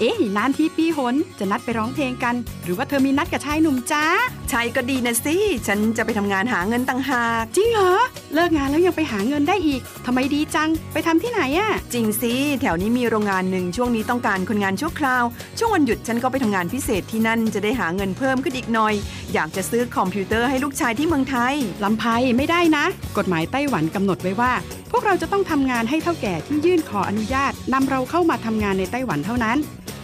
เอ๊ะนานทีปีหนจะนัดไปร้องเพลงกัน หรือว่าเธอมีนัดกับชายหนุ่มจ้าใช่ก็ดีนะสิ ฉันจะไปทำงานหาเงินต่างหาก จริงเหรอ เลิกงานแล้วยังไปหาเงินได้อีกทำไมดีจัง ไปทำที่ไหนอะจริงสิ แถวนี้มีโรงงานหนึ่งช่วงนี้ต้องการคนงานชั่วคราว ช่วงวันหยุดฉันก็ไปทำงานพิเศษที่นั่นจะได้หาเงินเพิ่มขึ้นอีกหน่อย อยากจะซื้อคอมพิวเตอร์ให้ลูกชายที่เมืองไทยลำไพไม่ได้นะ กฎหมายไต้หวันกำหนดไว้ว่า พวกเราจะต้องทำงานให้เท่าแก่ที่ยื่นขออนุญาตนำเราเข้ามาทำงานในไต้หวันเท่านั้น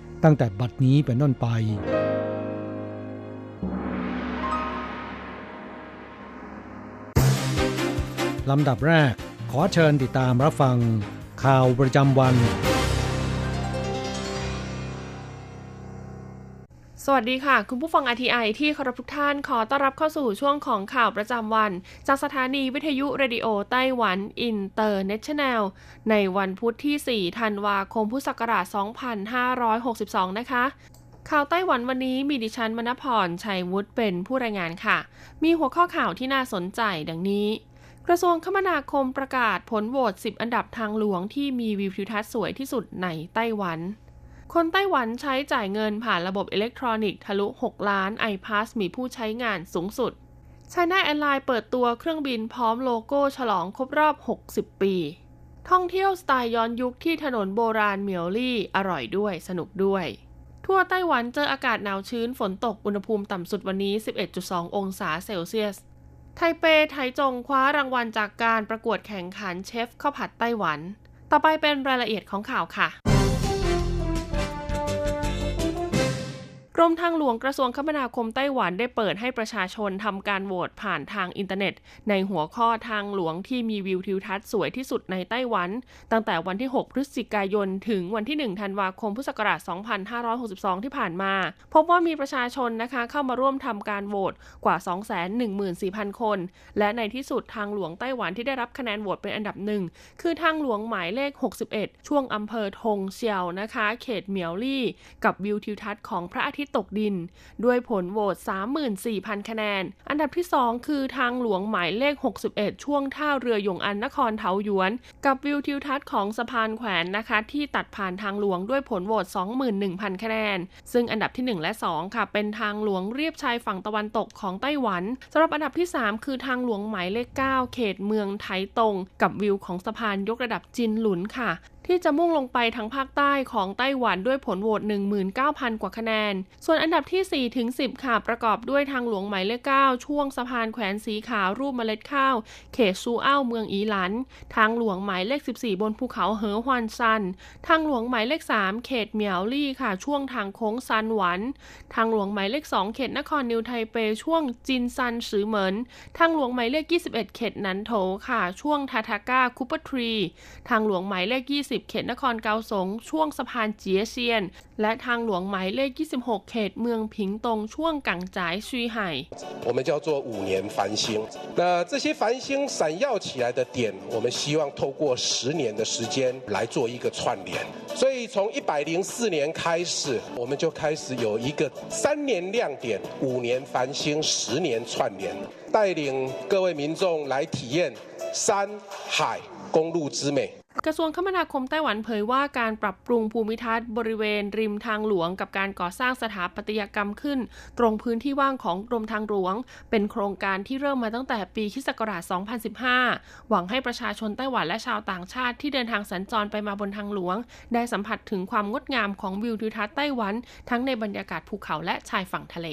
ตั้งแต่บัดนี้เป็นต้นไป ลำดับแรกขอเชิญติดตามรับฟังข่าวประจำวัน สวัสดีค่ะ คุณผู้ฟัง RTI ที่เคารพทุกท่านขอต้อนรับเข้าสู่ช่วงของข่าวประจำวัน จากสถานีวิทยุ Radio Taiwan International ในวันพุธที่ 4 ธันวาคมพุทธศักราช 2562 นะคะ ข่าวไต้หวันวันนี้มีดิฉันมณพร ชัยวุฒิเป็นผู้รายงานค่ะ มีหัวข้อข่าวที่น่าสนใจดังนี้ กระทรวงคมนาคมประกาศผลโหวต 10 อันดับทางหลวงที่มีวิวทิวทัศน์สวยที่สุดในไต้หวัน คนไต้หวันใช้จ่ายเงินผ่านระบบอิเล็กทรอนิกส์ทะลุ 6 ล้าน iPass มีผู้ใช้งานสูงสุด China Airlines เปิดตัวเครื่องบินพร้อมโลโก้ฉลองครบรอบ 60 ปี ท่องเที่ยวสไตล์ย้อนยุคที่ถนนโบราณเมียวลี่ อร่อยด้วยสนุกด้วย ทั่วไต้หวันเจออากาศหนาวชื้นฝนตกอุณหภูมิต่ำสุดวันนี้ 11.2 องศาเซลเซียส ไทเปไทจงคว้ารางวัลจากการประกวดแข่งขันเชฟข้าวผัดไต้หวัน ต่อไปเป็นรายละเอียดของข่าวค่ะ รมทางหลวงกระทรวงคมนาคมไต้หวันได้เปิดให้ประชาชนทำการโหวตผ่านทางอินเทอร์เน็ต ในหัวข้อทางหลวงที่มีวิวทิวทัศน์สวยที่สุดในไต้หวัน ตั้งแต่วันที่ 6 พฤศจิกายน ถึงวันที่ 1 ธันวาคม พุทธศักราช 2562 ที่ผ่านมา พบว่ามีประชาชนนะคะเข้ามาร่วมทำการโหวตกว่า 214,000 คน และในที่สุดทางหลวงไต้หวันที่ได้รับคะแนนโหวตเป็นอันดับหนึ่งคือทางหลวงหมายเลข 61 ช่วงอำเภอทงเซียวนะคะ เขตเหมียวลี่ กับวิวทิวทัศน์ของพระอาทิตย์ตกดิน ด้วยผลโหวต 34,000 คะแนน อันดับที่ 2 คือทางหลวงหมายเลข 61 ช่วงท่าเรือหยงอันนครเทาหยวน กับวิวทิวทัศน์ของสะพานแขวนนะคะ ที่ตัดผ่านทางหลวงด้วยผลโหวต 21,000 คะแนน ซึ่งอันดับที่ 1 และ 2 ค่ะ เป็นทางหลวงเรียบชายฝั่งตะวันตกของไต้หวันสำหรับอันดับที่ 3 คือทางหลวงหมายเลข 9 เขตเมืองไทตง กับวิวของสะพานยกระดับจินหลุนค่ะ ที่จะมุ่งลงไปทางภาคใต้ของไต้หวันด้วยผลโหวต19,000 กว่าคะแนน ส่วนอันดับที่4ถึง10 ค่ะ ประกอบด้วยทางหลวงหมายเลข9ช่วงสะพานแขวนสีขาวรูปเมล็ดข้าว เขตซูอ้าวเมืองอีหลัน ทางหลวงหมายเลข 14 บนภูเขาเหอฮวนซัน ทางหลวงหมายเลข 3 เขตเหมียวลี่ค่ะ ช่วงทางโค้งซันหวัน ทางหลวงหมายเลข 2 เขตนครนิวไทเปช่วงจินซันสือเหมิน ทางหลวงหมายเลข 21 เขตนันโถค่ะ ช่วงทาทาก้าคูเปอร์ทรี ทางหลวงหมายเลข 20เขตนครเกาสงช่วงสะพานเจียเซียน และทางหลวงหมายเลข 26 เขตเมืองผิงตงช่วงกังจายซุยไห่我们叫做五年繁星那这些繁星闪耀起来的点我们希望透过十年的时间来做一个串联所以从一百零四年开始我们就开始有一个三年亮点五年繁星十年串联带领各位民众来体验山海公路之美 กระทรวงคมนาคมไต้หวันเผยว่าการปรับปรุงภูมิทัศน์บริเวณริมทางหลวงกับการก่อสร้างสถาปัตยกรรมขึ้น ตรงพื้นที่ว่างของกรมทางหลวง เป็นโครงการที่เริ่มมาตั้งแต่ปีคศ2015 หวังให้ประชาชนไต้หวันและชาวต่างชาติที่เดินทางสัญจรไปมาบนทางหลวง ได้สัมผัสถึงความงดงามของวิวทิวทัศน์ไต้หวัน ทั้งในบรรยากาศภูเขาและชายฝั่งทะเล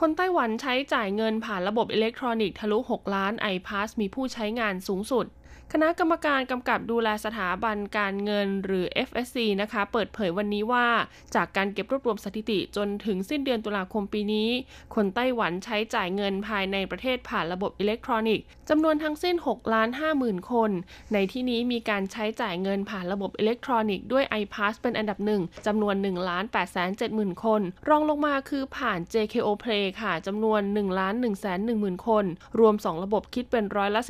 คนไต้หวันใช้จ่ายเงินผ่านระบบอิเล็กทรอนิกส์ทะลุ 6 ล้าน iPass มีผู้ใช้งานสูงสุด คณะกรรมการกำกับดูแลสถาบันการเงินหรือ FSC นะคะ เปิดเผยวันนี้ว่าจากการเก็บรวบรวมสถิติจนถึงสิ้นเดือนตุลาคมปีนี้ คนไต้หวันใช้จ่ายเงินภายในประเทศผ่านระบบอิเล็กทรอนิกส์จำนวนทั้งสิ้น6ล้าน5หมื่นคน ในที่นี้มีการใช้จ่ายเงินผ่านระบบอิเล็กทรอนิกส์ด้วย iPass เป็นอันดับหนึ่งจำนวน1ล้าน8แสน7หมื่นคน รองลงมาคือผ่าน JKO Play ค่ะจำนวน1ล้าน1แสน1หมื่นคน รวม 2 ระบบคิดเป็นร้อยละ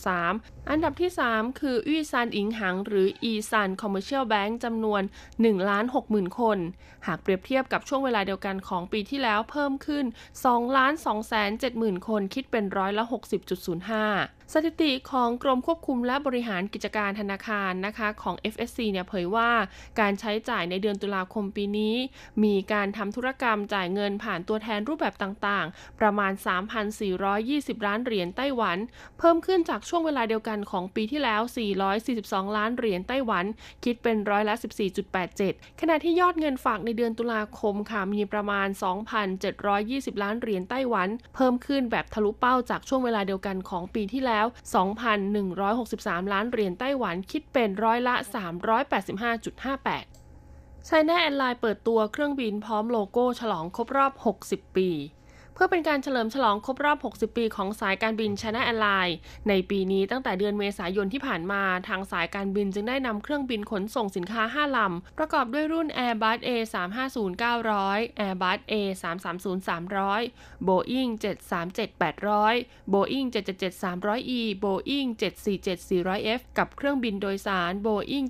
49.3อันันดับที่ 3 คืออี้ซานอิงหัง หรืออีซานคอมเมอร์เชียลแบงก์จำนวน1ล้าน6หมื่นคน หากเปรียบเทียบกับช่วงเวลาเดียวกันของปีที่แล้วเพิ่มขึ้น2ล้าน2แสน7หมื่นคนคิดเป็นร้อยละ 60.05สถิติของกรมควบคุมและบริหารกิจการธนาคารนะคะของ FSC เนี่ยเผยว่าการใช้จ่ายในเดือนตุลาคมปีนี้ มีการทำธุรกรรมจ่ายเงินผ่านตัวแทนรูปแบบต่างๆ ประมาณ 3,420 ล้านเหรียญไต้หวัน เพิ่มขึ้นจากช่วงเวลาเดียวกันของปีที่แล้ว 442 ล้านเหรียญไต้หวัน คิดเป็นร้อยละ 14.87 ขณะที่ยอดเงินฝากในเดือนตุลาคมค่ะมีประมาณ 2,720 ล้านเหรียญไต้หวัน เพิ่มขึ้นแบบทะลุเป้าจากช่วงเวลาเดียวกันของปีที่แล้วแล้ว 2,163 ล้านเหรียญไต้หวันคิดเป็นร้อยละ 385.58 China Airlines เปิดตัวเครื่องบินพร้อมโลโก้ฉลองครบรอบ 60 ปี เพื่อเป็นการเฉลิมฉลองครบรอบ 60 ปีของสายการบิน China Airlines ในปีนี้ตั้งแต่เดือนเมษายนที่ผ่านมา ทางสายการบินจึงได้นำเครื่องบินขนส่งสินค้า 5 ลำ ประกอบด้วยรุ่น Airbus A350-900 Airbus A330-300 Boeing 737-800 Boeing 777-300E Boeing 747-400F กับเครื่องบินโดยสาร Boeing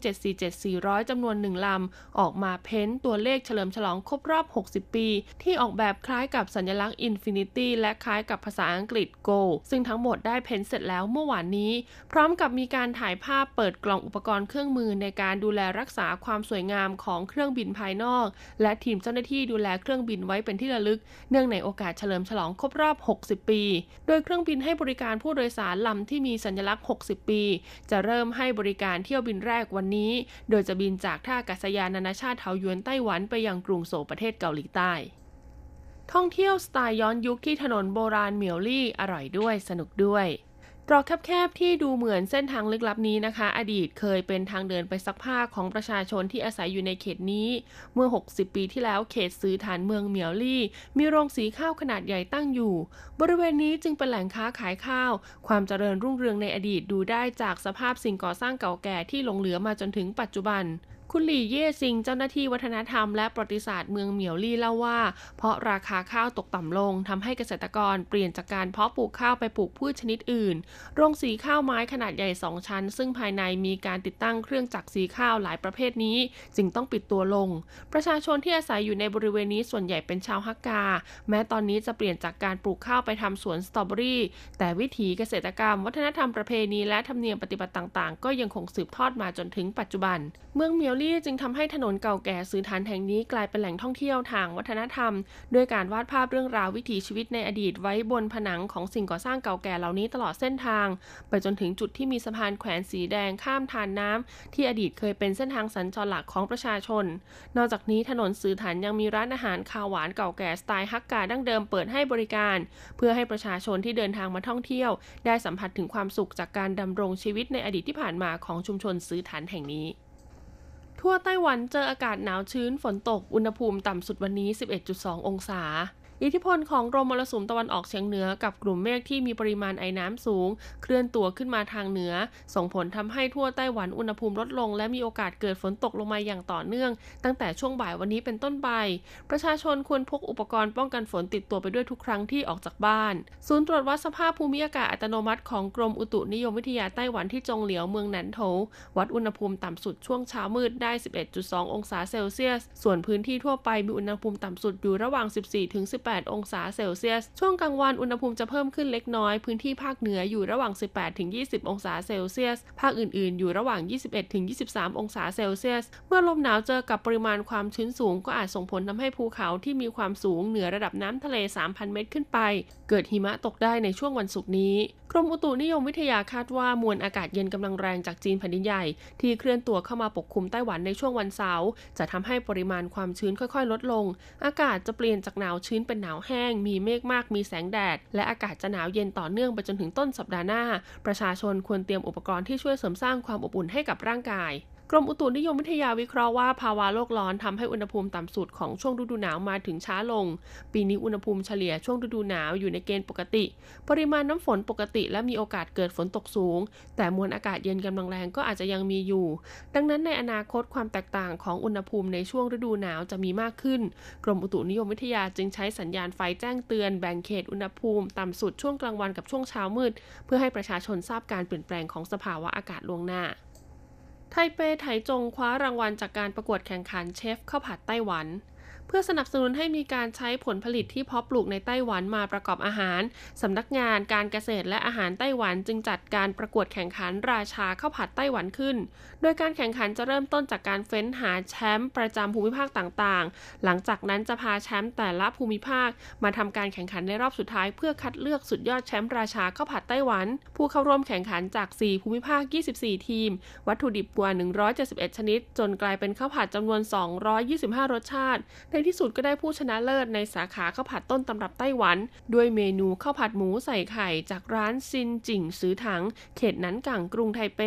747-400 จำนวน 1 ลำ ออกมาเพ้นตัวเลขเฉลิมฉลองครบรอบ 60 ปี ที่ออกแบบคล้ายกับสัญลักษณ์อิน Infinity และคล้ายกับภาษาอังกฤษ Go ซึ่งทั้งหมดได้เพ้นเสร็จแล้วเมื่อวานนี้ พร้อมกับมีการถ่ายภาพเปิดกล่องอุปกรณ์เครื่องมือในการดูแลรักษาความสวยงามของเครื่องบินภายนอก และทีมเจ้าหน้าที่ดูแลเครื่องบินไว้เป็นที่ระลึก เนื่องในโอกาสเฉลิมฉลองครบรอบ 60 ปี โดยเครื่องบินให้บริการผู้โดยสารลำที่มีสัญลักษณ์ 60 ปี จะเริ่มให้บริการเที่ยวบินแรกวันนี้ โดยจะบินจากท่าอากาศยานนานาชาติเทาหยวนไต้หวันไปยังกรุงโซลประเทศเกาหลีใต้ ท่องเที่ยวสไตล์ย้อนยุคที่ถนนโบราณเหมียวลี่อร่อยด้วยสนุกด้วยตรอกแคบๆที่ดูเหมือนเส้นทางลึกลับนี้นะคะ อดีตเคยเป็นทางเดินไปซักผ้าของประชาชนที่อาศัยอยู่ในเขตนี้ เมื่อ 60 ปีที่แล้วเขตซื้อฐานเมืองเหมียวลี่ มีโรงสีข้าวขนาดใหญ่ตั้งอยู่ บริเวณนี้จึงเป็นแหล่งค้าขายข้าว ความเจริญรุ่งเรืองในอดีตดูได้จากสภาพสิ่งก่อสร้างเก่าแก่ที่หลงเหลือมาจนถึงปัจจุบัน คุณหลี่เย่ซิงเจ้าหน้าที่วัฒนธรรมและประวัติศาสตร์เมืองเหมียวลี่เล่าว่า เพราะราคาข้าวตกต่ำลงทำให้เกษตรกรเปลี่ยนจากการเพาะปลูกข้าวไปปลูกพืชชนิดอื่น โรงสีข้าวไม้ขนาดใหญ่สองชั้น ซึ่งภายในมีการติดตั้งเครื่องจักรสีข้าวหลายประเภทนี้ จึงต้องปิดตัวลง ประชาชนที่อาศัยอยู่ในบริเวณนี้ส่วนใหญ่เป็นชาวฮักกา แม้ตอนนี้จะเปลี่ยนจากการปลูกข้าวไปทำสวนสตรอเบอรี่ แต่วิถีเกษตรกรรม วัฒนธรรมประเพณีและธรรมเนียมปฏิบัติต่าง ๆ ก็ยังคงสืบทอดมาจนถึงปัจจุบัน เมืองเหมียวลี่จึงทำให้ถนนเก่าแก่สื่อฐานแห่งนี้กลายเป็นแหล่งท่องเที่ยวทางวัฒนธรรม ด้วยการวาดภาพเรื่องราววิถีชีวิตในอดีตไว้บนผนังของสิ่งก่อสร้างเก่าแก่เหล่านี้ตลอดเส้นทาง ไปจนถึงจุดที่มีสะพานแขวนสีแดงข้ามทานน้ำที่อดีตเคยเป็นเส้นทางสัญจรหลักของประชาชน นอกจากนี้ถนนสื่อฐานยังมีร้านอาหารคาวหวานเก่าแก่สไตล์ฮักกาดั้งเดิมเปิดให้บริการ เพื่อให้ประชาชนที่เดินทางมาท่องเที่ยว ได้สัมผัสถึงความสุขจากการดำรงชีวิตในอดีตที่ผ่านมาของชุมชนซื้อฐานแห่งนี้ ทั่วไต้หวันเจออากาศหนาวชื้นฝนตก อุณหภูมิต่ำสุดวันนี้ 11.2 องศา อิทธิพลของลมมรสุมตะวันออกเฉียงเหนือกับกลุ่มเมฆที่มีปริมาณไอน้ำสูง เคลื่อนตัวขึ้นมาทางเหนือ ส่งผลทำให้ทั่วไต้หวันอุณหภูมิลดลง และมีโอกาสเกิดฝนตกลงมาอย่างต่อเนื่อง ตั้งแต่ช่วงบ่ายวันนี้เป็นต้นไป ประชาชนควรพกอุปกรณ์ป้องกันฝนติดตัวไปด้วยทุกครั้งที่ออกจากบ้าน ศูนย์ตรวจวัดสภาพภูมิอากาศอัตโนมัติของกรมอุตุนิยมวิทยาไต้หวันที่จงเหลียวเมืองหนันโถวัดอุณหภูมิต่ำสุดช่วงเช้ามืดได้ 11.2 องศาเซลเซียส ส่วนพื้นที่ทั่วไปมีอุณหภูมิต่ำสุดอยู่ระหว่าง 14-18องศาเซลเซียส ช่วงกลางวันอุณหภูมิจะเพิ่มขึ้นเล็กน้อย พื้นที่ภาคเหนืออยู่ระหว่าง 18-20 องศาเซลเซียส ภาคอื่นๆ อยู่ระหว่าง 21-23 องศาเซลเซียส เมื่อลมหนาวเจอกับปริมาณความชื้นสูงก็อาจส่งผลทำให้ภูเขาที่มีความสูงเหนือระดับน้ำทะเล 3,000 เมตรขึ้นไป เกิดหิมะตกได้ในช่วงวันศุกร์นี้กรมอุตุนิยมวิทยาคาดว่ามวลอากาศเย็นกำลังแรงจากจีนแผ่นดินใหญ่ ที่เคลื่อนตัวเข้ามาปกคลุมไต้หวันในช่วงวันเสาร์จะทำให้ปริมาณความชื้นค่อยๆ ลดลง อากาศจะเปลี่ยนจากหนาวชื้นเป็นหนาวแห้ง มีเมฆมากมีแสงแดด และอากาศจะหนาวเย็นต่อเนื่องไปจนถึงต้นสัปดาห์หน้า ประชาชนควรเตรียมอุปกรณ์ที่ช่วยเสริมสร้างความอบอุ่นให้กับร่างกาย กรมอุตุนิยมวิทยาวิเคราะห์ว่าภาวะโลกร้อนทำให้อุณหภูมิต่ำสุดของช่วงฤดูหนาวมาถึงช้าลง ปีนี้อุณหภูมิเฉลี่ยช่วงฤดูหนาวอยู่ในเกณฑ์ปกติ ปริมาณน้ำฝนปกติและมีโอกาสเกิดฝนตกสูง แต่มวลอากาศเย็นกำลังแรงก็อาจจะยังมีอยู่ ดังนั้นในอนาคตความแตกต่างของอุณหภูมิในช่วงฤดูหนาวจะมีมากขึ้น กรมอุตุนิยมวิทยาจึงใช้สัญญาณไฟแจ้งเตือนแบ่งเขตอุณหภูมิต่ำสุดช่วงกลางวันกับช่วงเช้ามืด เพื่อให้ประชาชนทราบการเปลี่ยนแปลงของสภาวะอากาศล่วงหน้า ไทเปไถจงคว้ารางวัลจากการประกวดแข่งขันเชฟข้าวผัดไต้หวัน เพื่อสนับสนุนให้มีการใช้ผลผลิตที่เพาะปลูกในไต้หวันมาประกอบอาหาร สำนักงานการเกษตรและอาหารไต้หวันจึงจัดการประกวดแข่งขันราชาข้าวผัดไต้หวันขึ้น โดยการแข่งขันจะเริ่มต้นจากการเฟ้นหาแชมป์ประจำภูมิภาคต่างๆ หลังจากนั้นจะพาแชมป์แต่ละภูมิภาค มาทำการแข่งขันในรอบสุดท้าย เพื่อคัดเลือกสุดยอดแชมป์ราชาข้าวผัดไต้หวัน ผู้เข้าร่วมแข่งขันจาก 4 ภูมิภาค 24 ทีม วัตถุดิบกว่า 171 ชนิด จนกลายเป็นข้าวผัดจำนวน 225 รสชาติในที่สุดก็ได้ผู้ชนะเลิศในสาขาข้าวผัดต้นตำรับไต้หวัน ด้วยเมนูข้าวผัดหมูใส่ไข่จากร้านซินจิ่งซื้อถัง เขตนั้นกังกรุงไทเป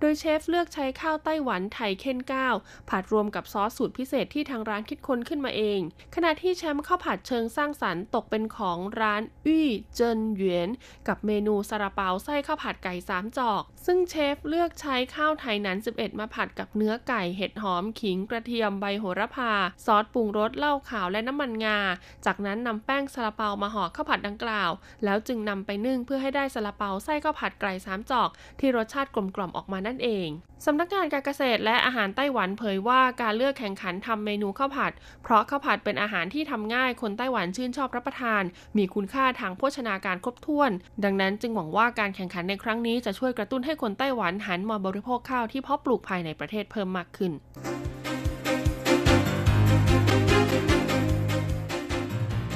โดยเชฟเลือกใช้ข้าวไต้หวันไทยเค้นก้าวผัดรวมกับซอสสูตรพิเศษที่ทางร้านคิดค้นขึ้นมาเอง ขณะที่แชมป์ข้าวผัดเชิงสร้างสรรค์ตกเป็นของร้านอี้เจินเหวียนกับเมนูซาลาเปาไส้ข้าวผัดไก่สามจอก ซึ่งเชฟเลือกใช้ข้าวไทยนั้น 11 มาผัดกับเนื้อไก่ เห็ดหอม ขิง กระเทียม ใบโหระพา ซอสปรุงรส เหล้าขาว และน้ำมันงา จากนั้นนำแป้งซาลาเปามาห่อข้าวผัดดังกล่าว แล้วจึงนำไปนึ่งเพื่อให้ได้ซาลาเปาไส้ข้าวผัดไก่สามจอก ที่รสชาติกลมกล่อมออกมานั่นเองสำนักงานการเกษตรและอาหารไต้หวันเผยว่าการเลือกแข่งขันทำเมนูข้าวผัด เพราะข้าวผัดเป็นอาหารที่ทำง่ายคนไต้หวันชื่นชอบรับประทาน มีคุณค่าทางโภชนาการครบถ้วน ดังนั้นจึงหวังว่าการแข่งขันในครั้งนี้จะช่วยกระตุ้นให้คนไต้หวันหันมาบริโภคข้าวที่เพาะปลูกภายในประเทศเพิ่มมากขึ้น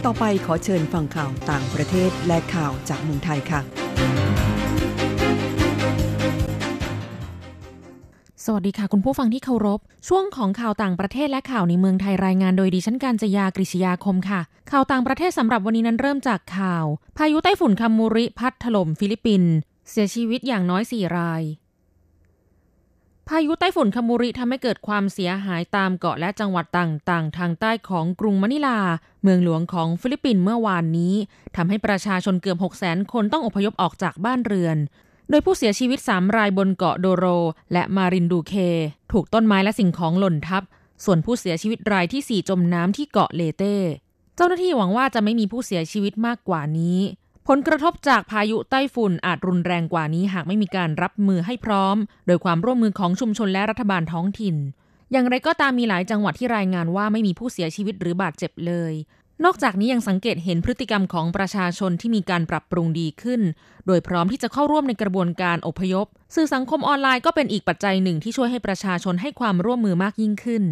ต่อไปขอเชิญฟังข่าวต่างประเทศและข่าวจากเมืองไทยค่ะ สวัสดีค่ะ คุณผู้ฟังที่เคารพ ช่วงของข่าวต่างประเทศและข่าวในเมืองไทยรายงานโดยดิฉันการจยากริชยาคมค่ะ ข่าวต่างประเทศสำหรับวันนี้นั้นเริ่มจากข่าว พายุไต้ฝุ่นคามูริพัดถล่มฟิลิปปินส์ เสียชีวิตอย่างน้อย 4 ราย พายุไต้ฝุ่นคามูริทำให้เกิดความเสียหายตามเกาะและจังหวัดต่างๆ ทางใต้ของกรุงมะนิลา เมืองหลวงของฟิลิปปินส์เมื่อวานนี้ทำให้ประชาชนเกือบ 6 0 0 0 0คนต้องอพยพออกจากบ้านเรือนโดยผู้เสียชีวิต 3 รายบนเกาะโดโร และมารินดูเค ถูกต้นไม้และสิ่งของหล่นทับ ส่วนผู้เสียชีวิตรายที่ 4 จมน้ำที่เกาะเลเต้ เจ้าหน้าที่หวังว่าจะไม่มีผู้เสียชีวิตมากกว่านี้ ผลกระทบจากพายุไต้ฝุ่นอาจรุนแรงกว่านี้หากไม่มีการรับมือให้พร้อม โดยความร่วมมือของชุมชนและรัฐบาลท้องถิ่น อย่างไรก็ตามมีหลายจังหวัดที่รายงานว่าไม่มีผู้เสียชีวิตหรือบาดเจ็บเลย นอกจากนี้ยังสังเกตเห็นพฤติกรรมของประชาชนที่มีการปรับปรุงดีขึ้น โดยพร้อมที่จะเข้าร่วมในกระบวนการอพยพ สื่อสังคมออนไลน์ก็เป็นอีกปัจจัยหนึ่งที่ช่วยให้ประชาชนให้ความร่วมมือมากยิ่งขึ้น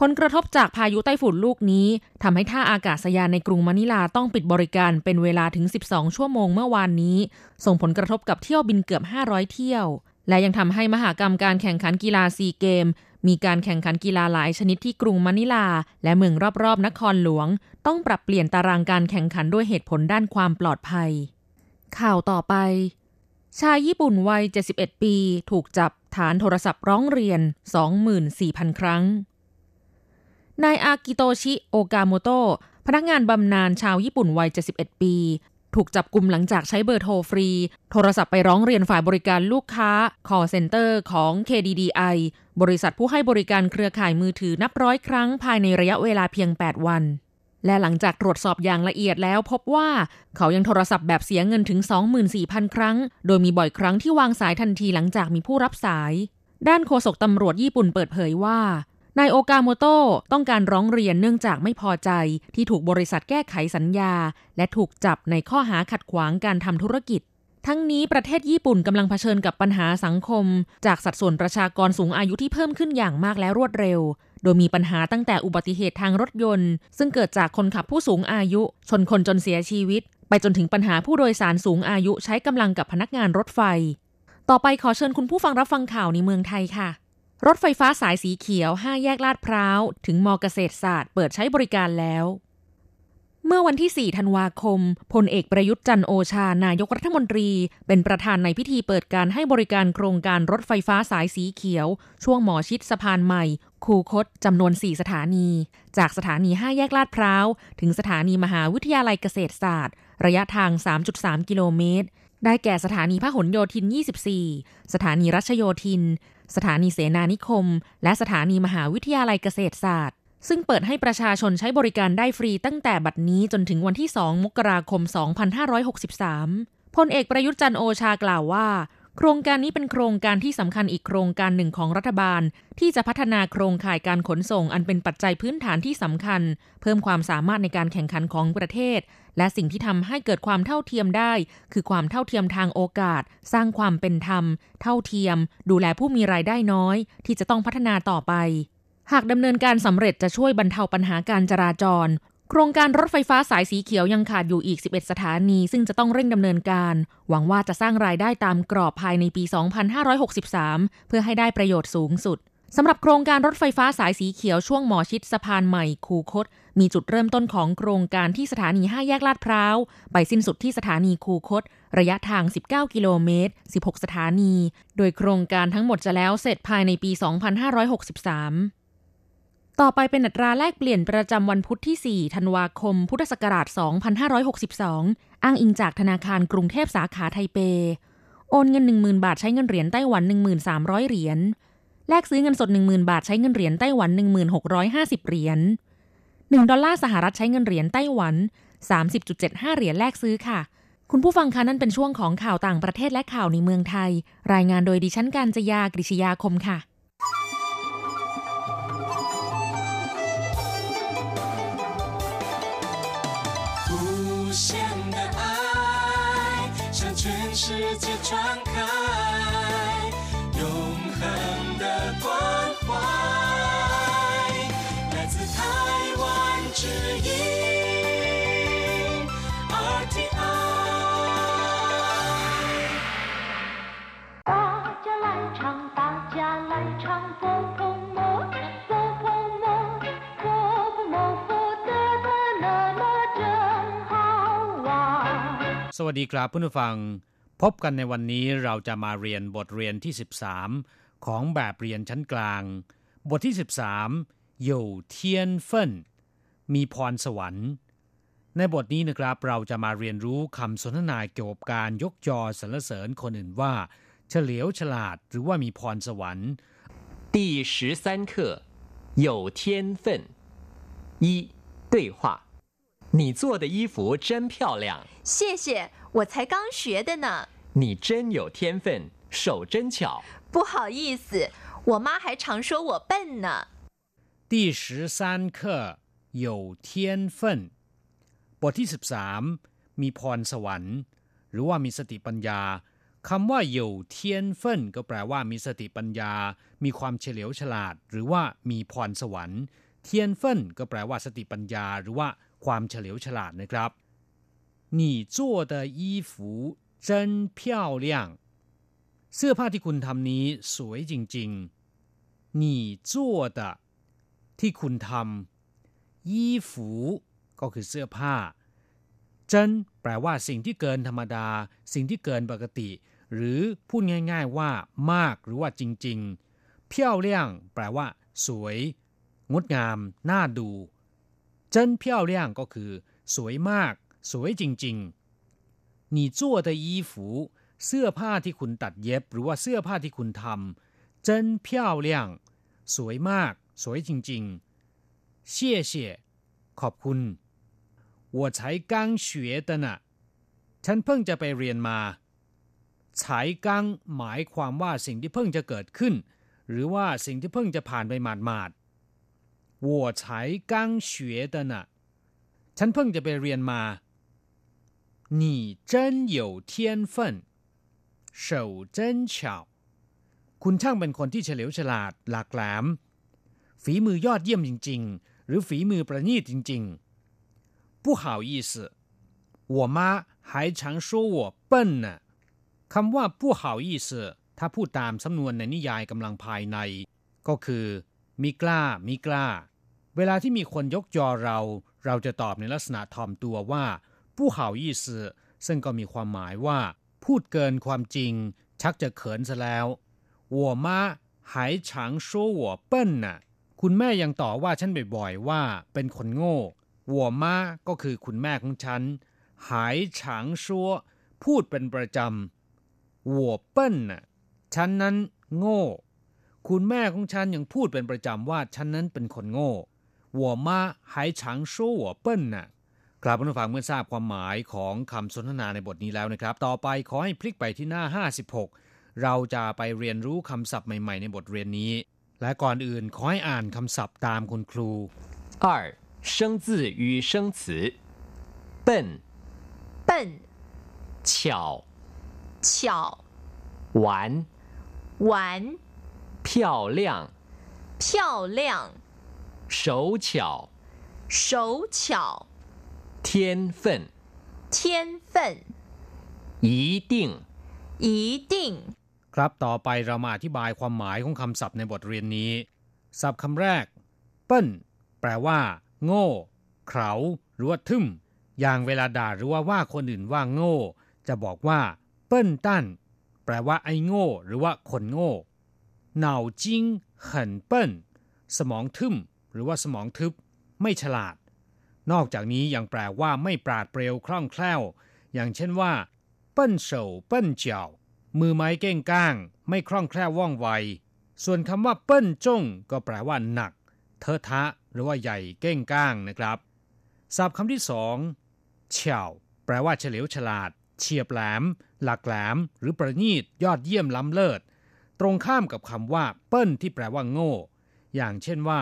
ผลกระทบจากพายุไต้ฝุ่นลูกนี้ทำให้ท่าอากาศยานในกรุงมะนิลาต้องปิดบริการเป็นเวลาถึง 12 ชั่วโมงเมื่อวานนี้ ส่งผลกระทบกับเที่ยวบินเกือบ 500 เที่ยว และยังทำให้มหากรรมการแข่งขันกีฬาซีเกม มีการแข่งขันกีฬาหลายชนิดที่กรุงมะนิลา และเมืองรอบๆนครหลวง ต้องปรับเปลี่ยนตารางการแข่งขันด้วยเหตุผลด้านความปลอดภัย ข่าวต่อไป ชายญี่ปุ่นวัย 71 ปี ถูกจับฐานโทรศัพท์ร้องเรียน 24,000 ครั้ง นายอากิโตชิโอกาโมโตะพนักงานบำนาญชาวญี่ปุ่นวัย 71 ปี ถูกจับกลุ่มหลังจากใช้เบอร์โทรฟรี โทรศัพท์ไปร้องเรียนฝ่ายบริการลูกค้า call center ของ KDDI บริษัทผู้ให้บริการเครือข่ายมือถือนับร้อยครั้งภายในระยะเวลาเพียง 8 วัน และหลังจากตรวจสอบอย่างละเอียดแล้วพบว่าเขายังโทรศัพท์แบบเสียเงินถึง 24,000 ครั้ง โดยมีบ่อยครั้งที่วางสายทันทีหลังจากมีผู้รับสาย ด้านโฆษกตำรวจญี่ปุ่นเปิดเผยว่า นายโอกาโมโตะต้องการร้องเรียนเนื่องจากไม่พอใจที่ถูกบริษัทแก้ไขสัญญา และถูกจับในข้อหาขัดขวางการทำธุรกิจ ทั้งนี้ประเทศญี่ปุ่นกำลังเผชิญกับปัญหาสังคม จากสัดส่วนประชากรสูงอายุที่เพิ่มขึ้นอย่างมากและรวดเร็ว โดยมีปัญหาตั้งแต่อุบัติเหตุทางรถยนต์ ซึ่งเกิดจากคนขับผู้สูงอายุ ชนคนจนเสียชีวิต ไปจนถึงปัญหาผู้โดยสารสูงอายุใช้กำลังกับพนักงานรถไฟ ต่อไปขอเชิญคุณผู้ฟังรับฟังข่าวในเมืองไทยค่ะ รถไฟฟ้าสายสีเขียว 5 แยกลาดพร้าว ถึงมอเกษตรศาสตร์เปิดใช้บริการแล้ว เมื่อวันที่ 4 ธันวาคม พลเอกประยุทธ์จันโอชา นายกรัฐมนตรี เป็นประธานในพิธีเปิดการให้บริการโครงการรถไฟฟ้าสายสีเขียว ช่วงหมอชิดสะพานใหม่ คูคตจำนวน 4 สถานี จากสถานี 5 แยกลาดพร้าว ถึงสถานีมหาวิทยาลัยเกษตรศาสตร์ ระยะทาง 3.3 กิโลเมตร ได้แก่สถานีพหลโยธิน 24 สถานีรัชโยธินสถานีเสนานิคม และสถานีมหาวิทยาลัยเกษตรศาสตร์ ซึ่งเปิดให้ประชาชนใช้บริการได้ฟรีตั้งแต่บัดนี้จนถึงวันที่ 2 มกราคม 2563 พลเอกประยุทธ์จันโอชากล่าวว่า โครงการนี้เป็นโครงการที่สำคัญอีกโครงการหนึ่งของรัฐบาล ที่จะพัฒนาโครงข่ายการขนส่งอันเป็นปัจจัยพื้นฐานที่สำคัญ เพิ่มความสามารถในการแข่งขันของประเทศ และสิ่งที่ทำให้เกิดความเท่าเทียมได้ คือความเท่าเทียมทางโอกาส สร้างความเป็นธรรม เท่าเทียม ดูแลผู้มีรายได้น้อย ที่จะต้องพัฒนาต่อไป หากดำเนินการสำเร็จจะช่วยบรรเทาปัญหาการจราจร โครงการรถไฟฟ้าสายสีเขียวยังขาดอยู่อีก 11 สถานี ซึ่งจะต้องเร่งดำเนินการ หวังว่าจะสร้างรายได้ตามกรอบภายในปี 2563 เพื่อให้ได้ประโยชน์สูงสุด สำหรับโครงการรถไฟฟ้าสายสีเขียวช่วงหมอชิดสะพานใหม่คูคต มีจุดเริ่มต้นของโครงการที่สถานี 5 แยกลาดพร้าว ไปสิ้นสุดที่สถานีคูคต ระยะทาง 19 กิโลเมตร 16 สถานี โดยโครงการทั้งหมดจะแล้วเสร็จภายในปี 2563ต่อไปเป็นอัตราแลกเปลี่ยนประจำวันพุธที่ 4 ธันวาคม พุทธศักราช 2562 อ้างอิงจากธนาคารกรุงเทพสาขาไทเป โอนเงิน 10,000 บาทใช้เงินเหรียญไต้หวัน 1300 เหรียญ แลกซื้อเงินสด 10,000 บาทใช้เงินเหรียญไต้หวัน 1650 เหรียญ1ดอลลาร์สหรัฐใช้เงินเหรียญไต้หวัน 30.75 เหรียญแลกซื้อค่ะ คุณผู้ฟังคะนั่นเป็นช่วงของข่าวต่างประเทศและข่าวในเมืองไทย รายงานโดยดิฉันการจยากริชยาคมค่ะ วัสดีครับเพื่อนผู้ฟัง พบกันในวันนี้เราจะมาเรียนบทเรียนที่ 13 ของแบบเรียนชั้นกลาง บทที่ 13อยู่เทียนเฟินมีพรสวรรค์ ในบทนี้นะครับเราจะมาเรียนรู้คำสนทนาเกี่ยวกับการยกยอสรรเสริญคนอื่นว่า เฉลียวฉลาดหรือว่ามีพรสวรรค์第十三课有天分一对话 你做的衣服真漂亮，谢谢，我才刚学的呢。你真有天分，手真巧。不好意思，我妈还常说我笨呢。第十三课有天分บทที่สิบสามมีพรสวรรค์หรือว่ามีสติปัญญาคำว่า有天分ก็แปลว่ามีสติปัญญา มีความเฉลียวฉลาด หรือว่ามีพรสวรรค์เทียนเฟินก็แปลว่าสติปัญญาหรือว่า ความเฉลียวฉลาดนะครับ你做的衣服真漂亮เสื้อผ้าที่คุณทำนี้สวยจริงๆ你做的ที่คุณทำ衣服ก็คือเสื้อผ้าเจนแปลว่าสิ่งที่เกินธรรมดา สิ่งที่เกินปกติ หรือพูดง่ายๆว่ามากหรือว่าจริงๆเพี้ยวเลี่ยงแปลว่า สวย งดงาม น่าดู 真漂亮ก็คือ สวยมาก สวยจริงๆ你做的衣服เสื้อผ้าที่คุณตัดเย็บ หรือว่าเสื้อผ้าที่คุณทำ真漂亮สวยมาก สวยจริงๆ谢谢ขอบคุณ我才刚学的呢ฉันเพิ่งจะไปเรียนมา才刚หมายความว่าสิ่งที่เพิ่งจะเกิดขึ้น หรือว่าสิ่งที่เพิ่งจะผ่านไปหมาด 我才刚学的呢ฉันเพิ่งจะไปเรียนมา你真有天分手真巧คุณช่างเป็นคนที่เฉลียวฉลาด หลากแหลม ฝีมือยอดเยี่ยมจริงๆ หรือฝีมือประณีตจริงๆ不好意思我妈还常说我笨呢คำว่าผู้好意思ถ้าพูดตามสำนวนในนิยายกำลังภายใน ก็คือมีกล้ามีกล้า เวลาที่มีคนยกจอเรา เราจะตอบในลักษณะถ่อมตัวว่าผู้เห่ายี่สซึ่งก็มีความหมายว่า พูดเกินความจริง ชักจะเขินซะแล้วหัวมาหายฉางโซ่หัวเปิ้ลน่ะ คุณแม่ยังต่อว่าฉันบ่อยๆว่าเป็นคนโง่หัวมาก็คือคุณแม่ของฉัน หายฉางชัวพูดเป็นประจำหัวเปิ้ลน่ะฉันนั้นโง่ คุณแม่ของฉันยังพูดเป็นประจำว่าฉันนั้นเป็นคนโง่ 我妈还常说我笨呢ครับผู้ฟังเมื่อทราบความหมายของคำสนทนาในบทนี้แล้วนะครับ ต่อไปขอให้พลิกไปที่หน้า 56 เราจะไปเรียนรู้คำศัพท์ใหม่ๆในบทเรียนนี้ และก่อนอื่นขอให้อ่านคำศัพท์ตามคุณครู二生字与生词笨笨巧巧玩玩漂亮漂亮 手巧，手巧，天分，天分，一定，一定。ครับต่อไปเรามาอธิบายความหมายของคำศัพท์ในบทเรียนนี้ ศัพท์คำแรก เปิ้นแปลว่า โง่ เขาหรือว่าทึมอย่างเวลาด่าหรือว่าว่าคนอื่นว่าโง่ จะบอกว่า เปิ้นตั้นแปลว่าไอ้โง่ หรือว่าคนโง่เหนาจิ้ง很笨สมองทึม หรือว่าสมองทึบ ไม่ฉลาด นอกจากนี้ยังแปลว่าไม่ปราดเปรียวคล่องแคล่ว อย่างเช่นว่าเปิ้นเฉาเปิ้นเจียวมือไม้เก้งก้าง ไม่คล่องแคล่วว่องไว ส่วนคำว่าเปิ้นจงก็แปลว่าหนัก เทอะทะ หรือว่าใหญ่เก้งก้างนะครับศัพท์คำที่สองเฉาแปลว่าเฉลียวฉลาด เฉียบแหลม หลักแหลม หรือประณีตยอดเยี่ยมล้ำเลิศ ตรงข้ามกับคำว่า เปิ้นที่แปลว่าโง่ อย่างเช่นว่า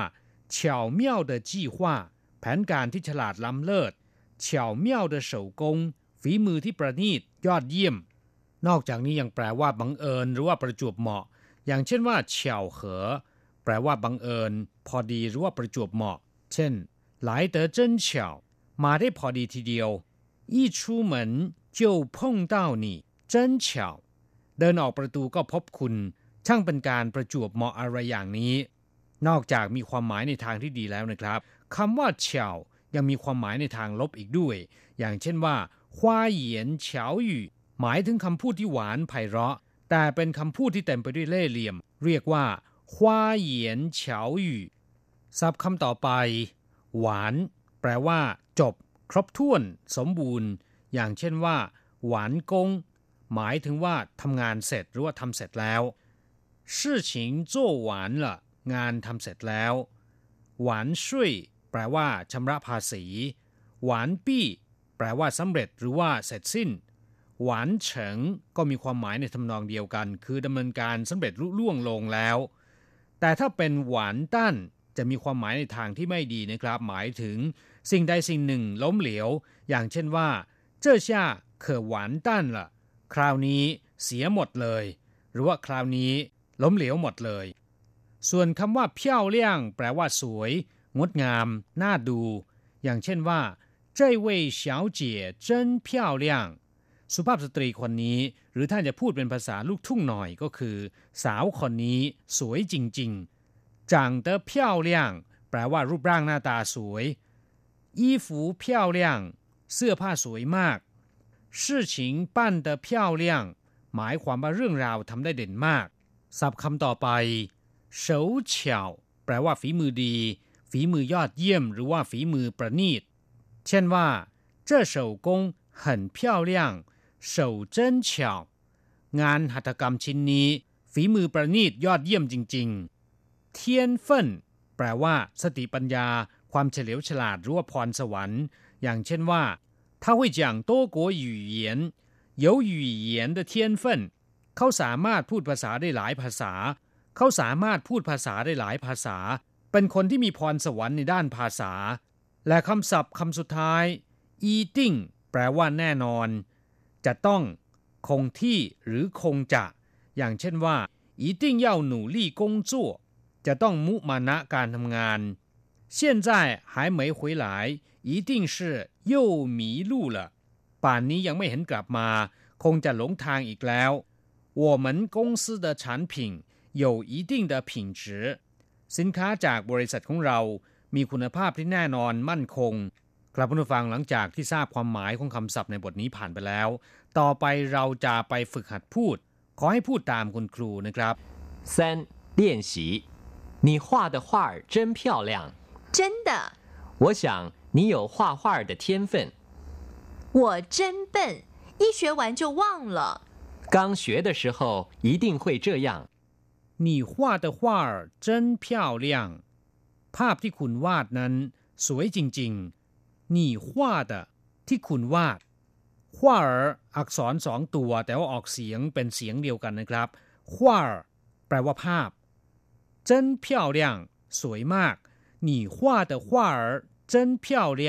เฉาเมี่ยวเดจี้ว่าแผนการที่ฉลาดล้ำเลิศเฉาเมี่ยวเดเฉากงฝีมือที่ประณีตยอดเยี่ยม นอกจากนี้ยังแปลว่าบังเอิญหรือว่าประจวบเหมาะ อย่างเช่นว่าเฉาเหอแปลว่าบังเอิญ พอดีหรือว่าประจวบเหมาะ เช่นหลายเต๋อเจิ้นเฉามาได้พอดีทีเดียว一出门就碰到你真巧เดินออกประตูก็พบคุณ ช่างเป็นการประจวบเหมาะอะไรอย่างนี้ นอกจากมีความหมายในทางที่ดีแล้วนะครับคำว่าเฉายังมีความหมายในทางลบอีกด้วย อย่างเช่นว่า花言巧语หมายถึงคำพูดที่หวานไพเราะ แต่เป็นคำพูดที่เต็มไปด้วยเล่ห์เหลี่ยม เรียกว่า花言巧语ศัพท์คำต่อไป หวาน แปลว่า จบ ครบถ้วน สมบูรณ์ อย่างเช่นว่า หวานกง หมายถึงว่าทำงานเสร็จหรือว่าทำเสร็จแล้ว事情做完了 งานทำเสร็จแล้ว หวานช่วยแปลว่าชำระภาษี หวานปี้ แปลว่าสำเร็จหรือว่าเสร็จสิ้น หวานเฉิงก็มีความหมายในทำนองเดียวกัน คือดำเนินการสำเร็จลุล่วงลงแล้ว แต่ถ้าเป็นหวานตั้นจะมีความหมายในทางที่ไม่ดีนะครับ หมายถึง สิ่งใดสิ่งหนึ่งล้มเหลว อย่างเช่นว่า เจ้าช่าเขอหวานตั้นละคราวนี้เสียหมดเลย หรือว่าคราวนี้ล้มเหลวหมดเลย ส่วนคำว่าเพี้ยวเลี่ยงแปลว่าสวย งดงาม น่าดู อย่างเช่นว่า这位小姐真漂亮สุภาพสตรีคนนี้ หรือท่านจะพูดเป็นภาษาลูกทุ่งหน่อยก็คือ สาวคนนี้สวยจริงๆ长得漂亮แปลว่ารูปร่างหน้าตาสวย衣服漂亮เสื้อผ้าสวยมาก事情办得漂亮หมายความว่าเรื่องราวทำได้เด่นมากศัพท์คำต่อไป 手巧แปลว่าฝีมือดี ฝีมือยอดเยี่ยม หรือว่าฝีมือประณีต เช่นว่า这手工很漂亮手真巧งานหัตถกรรมชิ้นนี้ ฝีมือประณีตยอดเยี่ยมจริงๆเทียนเฟินแปลว่า สติปัญญา ความเฉลียวฉลาดหรือว่าพรสวรรค์ อย่างเช่นว่า他会讲多国语言有语言的天分เขาสามารถพูดภาษาได้หลายภาษา เขาสามารถพูดภาษาได้หลายภาษา เป็นคนที่มีพรสวรรค์ในด้านภาษา และคำศัพท์คำสุดท้ายอีติ้งแปลว่าแน่นอน จะต้อง คงที่หรือคงจะ อย่างเช่นว่า一定要努力工作จะต้องมุมานะการทำงาน现在还没回来一定是又迷路了ป่านนี้ยังไม่เห็นกลับมา คงจะหลงทางอีกแล้ว我们公司的产品 有一定的品质สินค้าจากบริษัทของเรา มีคุณภาพที่แน่นอนมั่นคงครับผู้ฟังหลังจากที่ทราบความหมายของคำศัพท์ในบทนี้ผ่านไปแล้ว ต่อไปเราจะไปฝึกหัดพูด ขอให้พูดตามคุณครูนะครับ三练习你画的画儿真漂亮真的我想你有画画的天分我真笨一学完就忘了刚学的时候一定会这样 你画的画儿真漂亮ภาพที่คุณวาดนั้น สวยจริงๆ你画的ที่คุณวาด画儿อักษรสองตัว แต่ว่าออกเสียงเป็นเสียงเดียวกันนะครับ画儿แปลว่าภาพ真漂亮สวยมาก你画的画儿真漂亮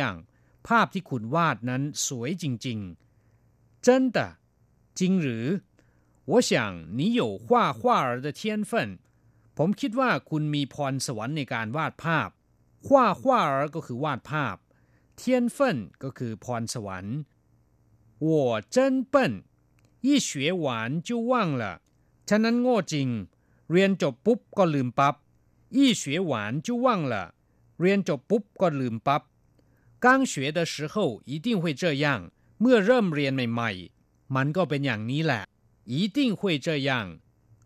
ภาพที่คุณวาดนั้นสวยจริงๆ真的จริงหรือ 我想你有画画儿的天分ผมคิดว่าคุณมีพรสวรรค์ในการวาดภาพ画画儿ก็คือวาดภาพเทียนเฟินก็คือพรสวรรค์我真笨一学完就忘了ฉะนั้นโง่จริง เรียนจบปุ๊บก็ลืมปับ๊บ一学完就忘了เรียนจบปุ๊บก็ลืมปับ๊บ刚学的时候一定会这样เมื่อเริ่มเรียนใหม่ๆ มันก็เป็นอย่างนี้แหละ 一定会这样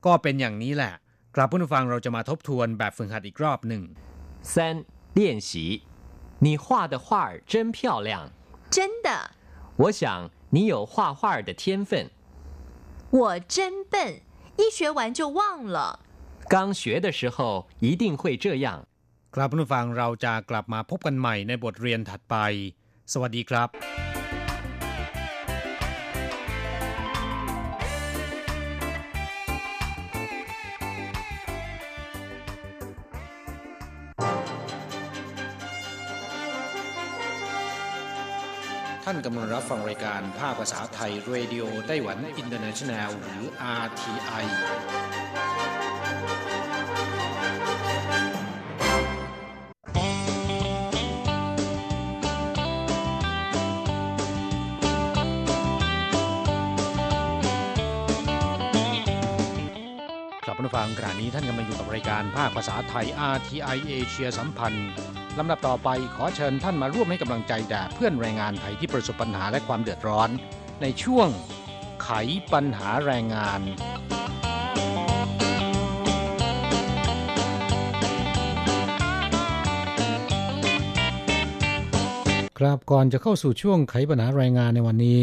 ก็เป็นอย่างนี้แหละกลับผู้ฟังเราจะมาทบทวนแบบฝึกหัดอีกรอบหนึ่ง三练习你画的画儿真漂亮真的我想你有画画的天分我真笨一学完就忘了刚学的时候一定会这样 ครับผู้ฟังเราจะกลับมาพบกันใหม่ในบทเรียนถัดไป สวัสดีครับ ท่านกำลังรับฟังรายการภาคภาษาไทย Radio Taiwan International หรือ RTI ครับผู้ฟังขณะนี้ท่านกำลังอยู่กับรายการภาคภาษาไทย RTI เอเชียสัมพันธ์ ลำดับต่อไปขอเชิญท่านมาร่วมให้กำลังใจแด่เพื่อนแรงงานไทยที่ประสบปัญหาและความเดือดร้อน ในช่วงไขปัญหาแรงงาน ครับก่อนจะเข้าสู่ช่วงไขปัญหาแรงงานในวันนี้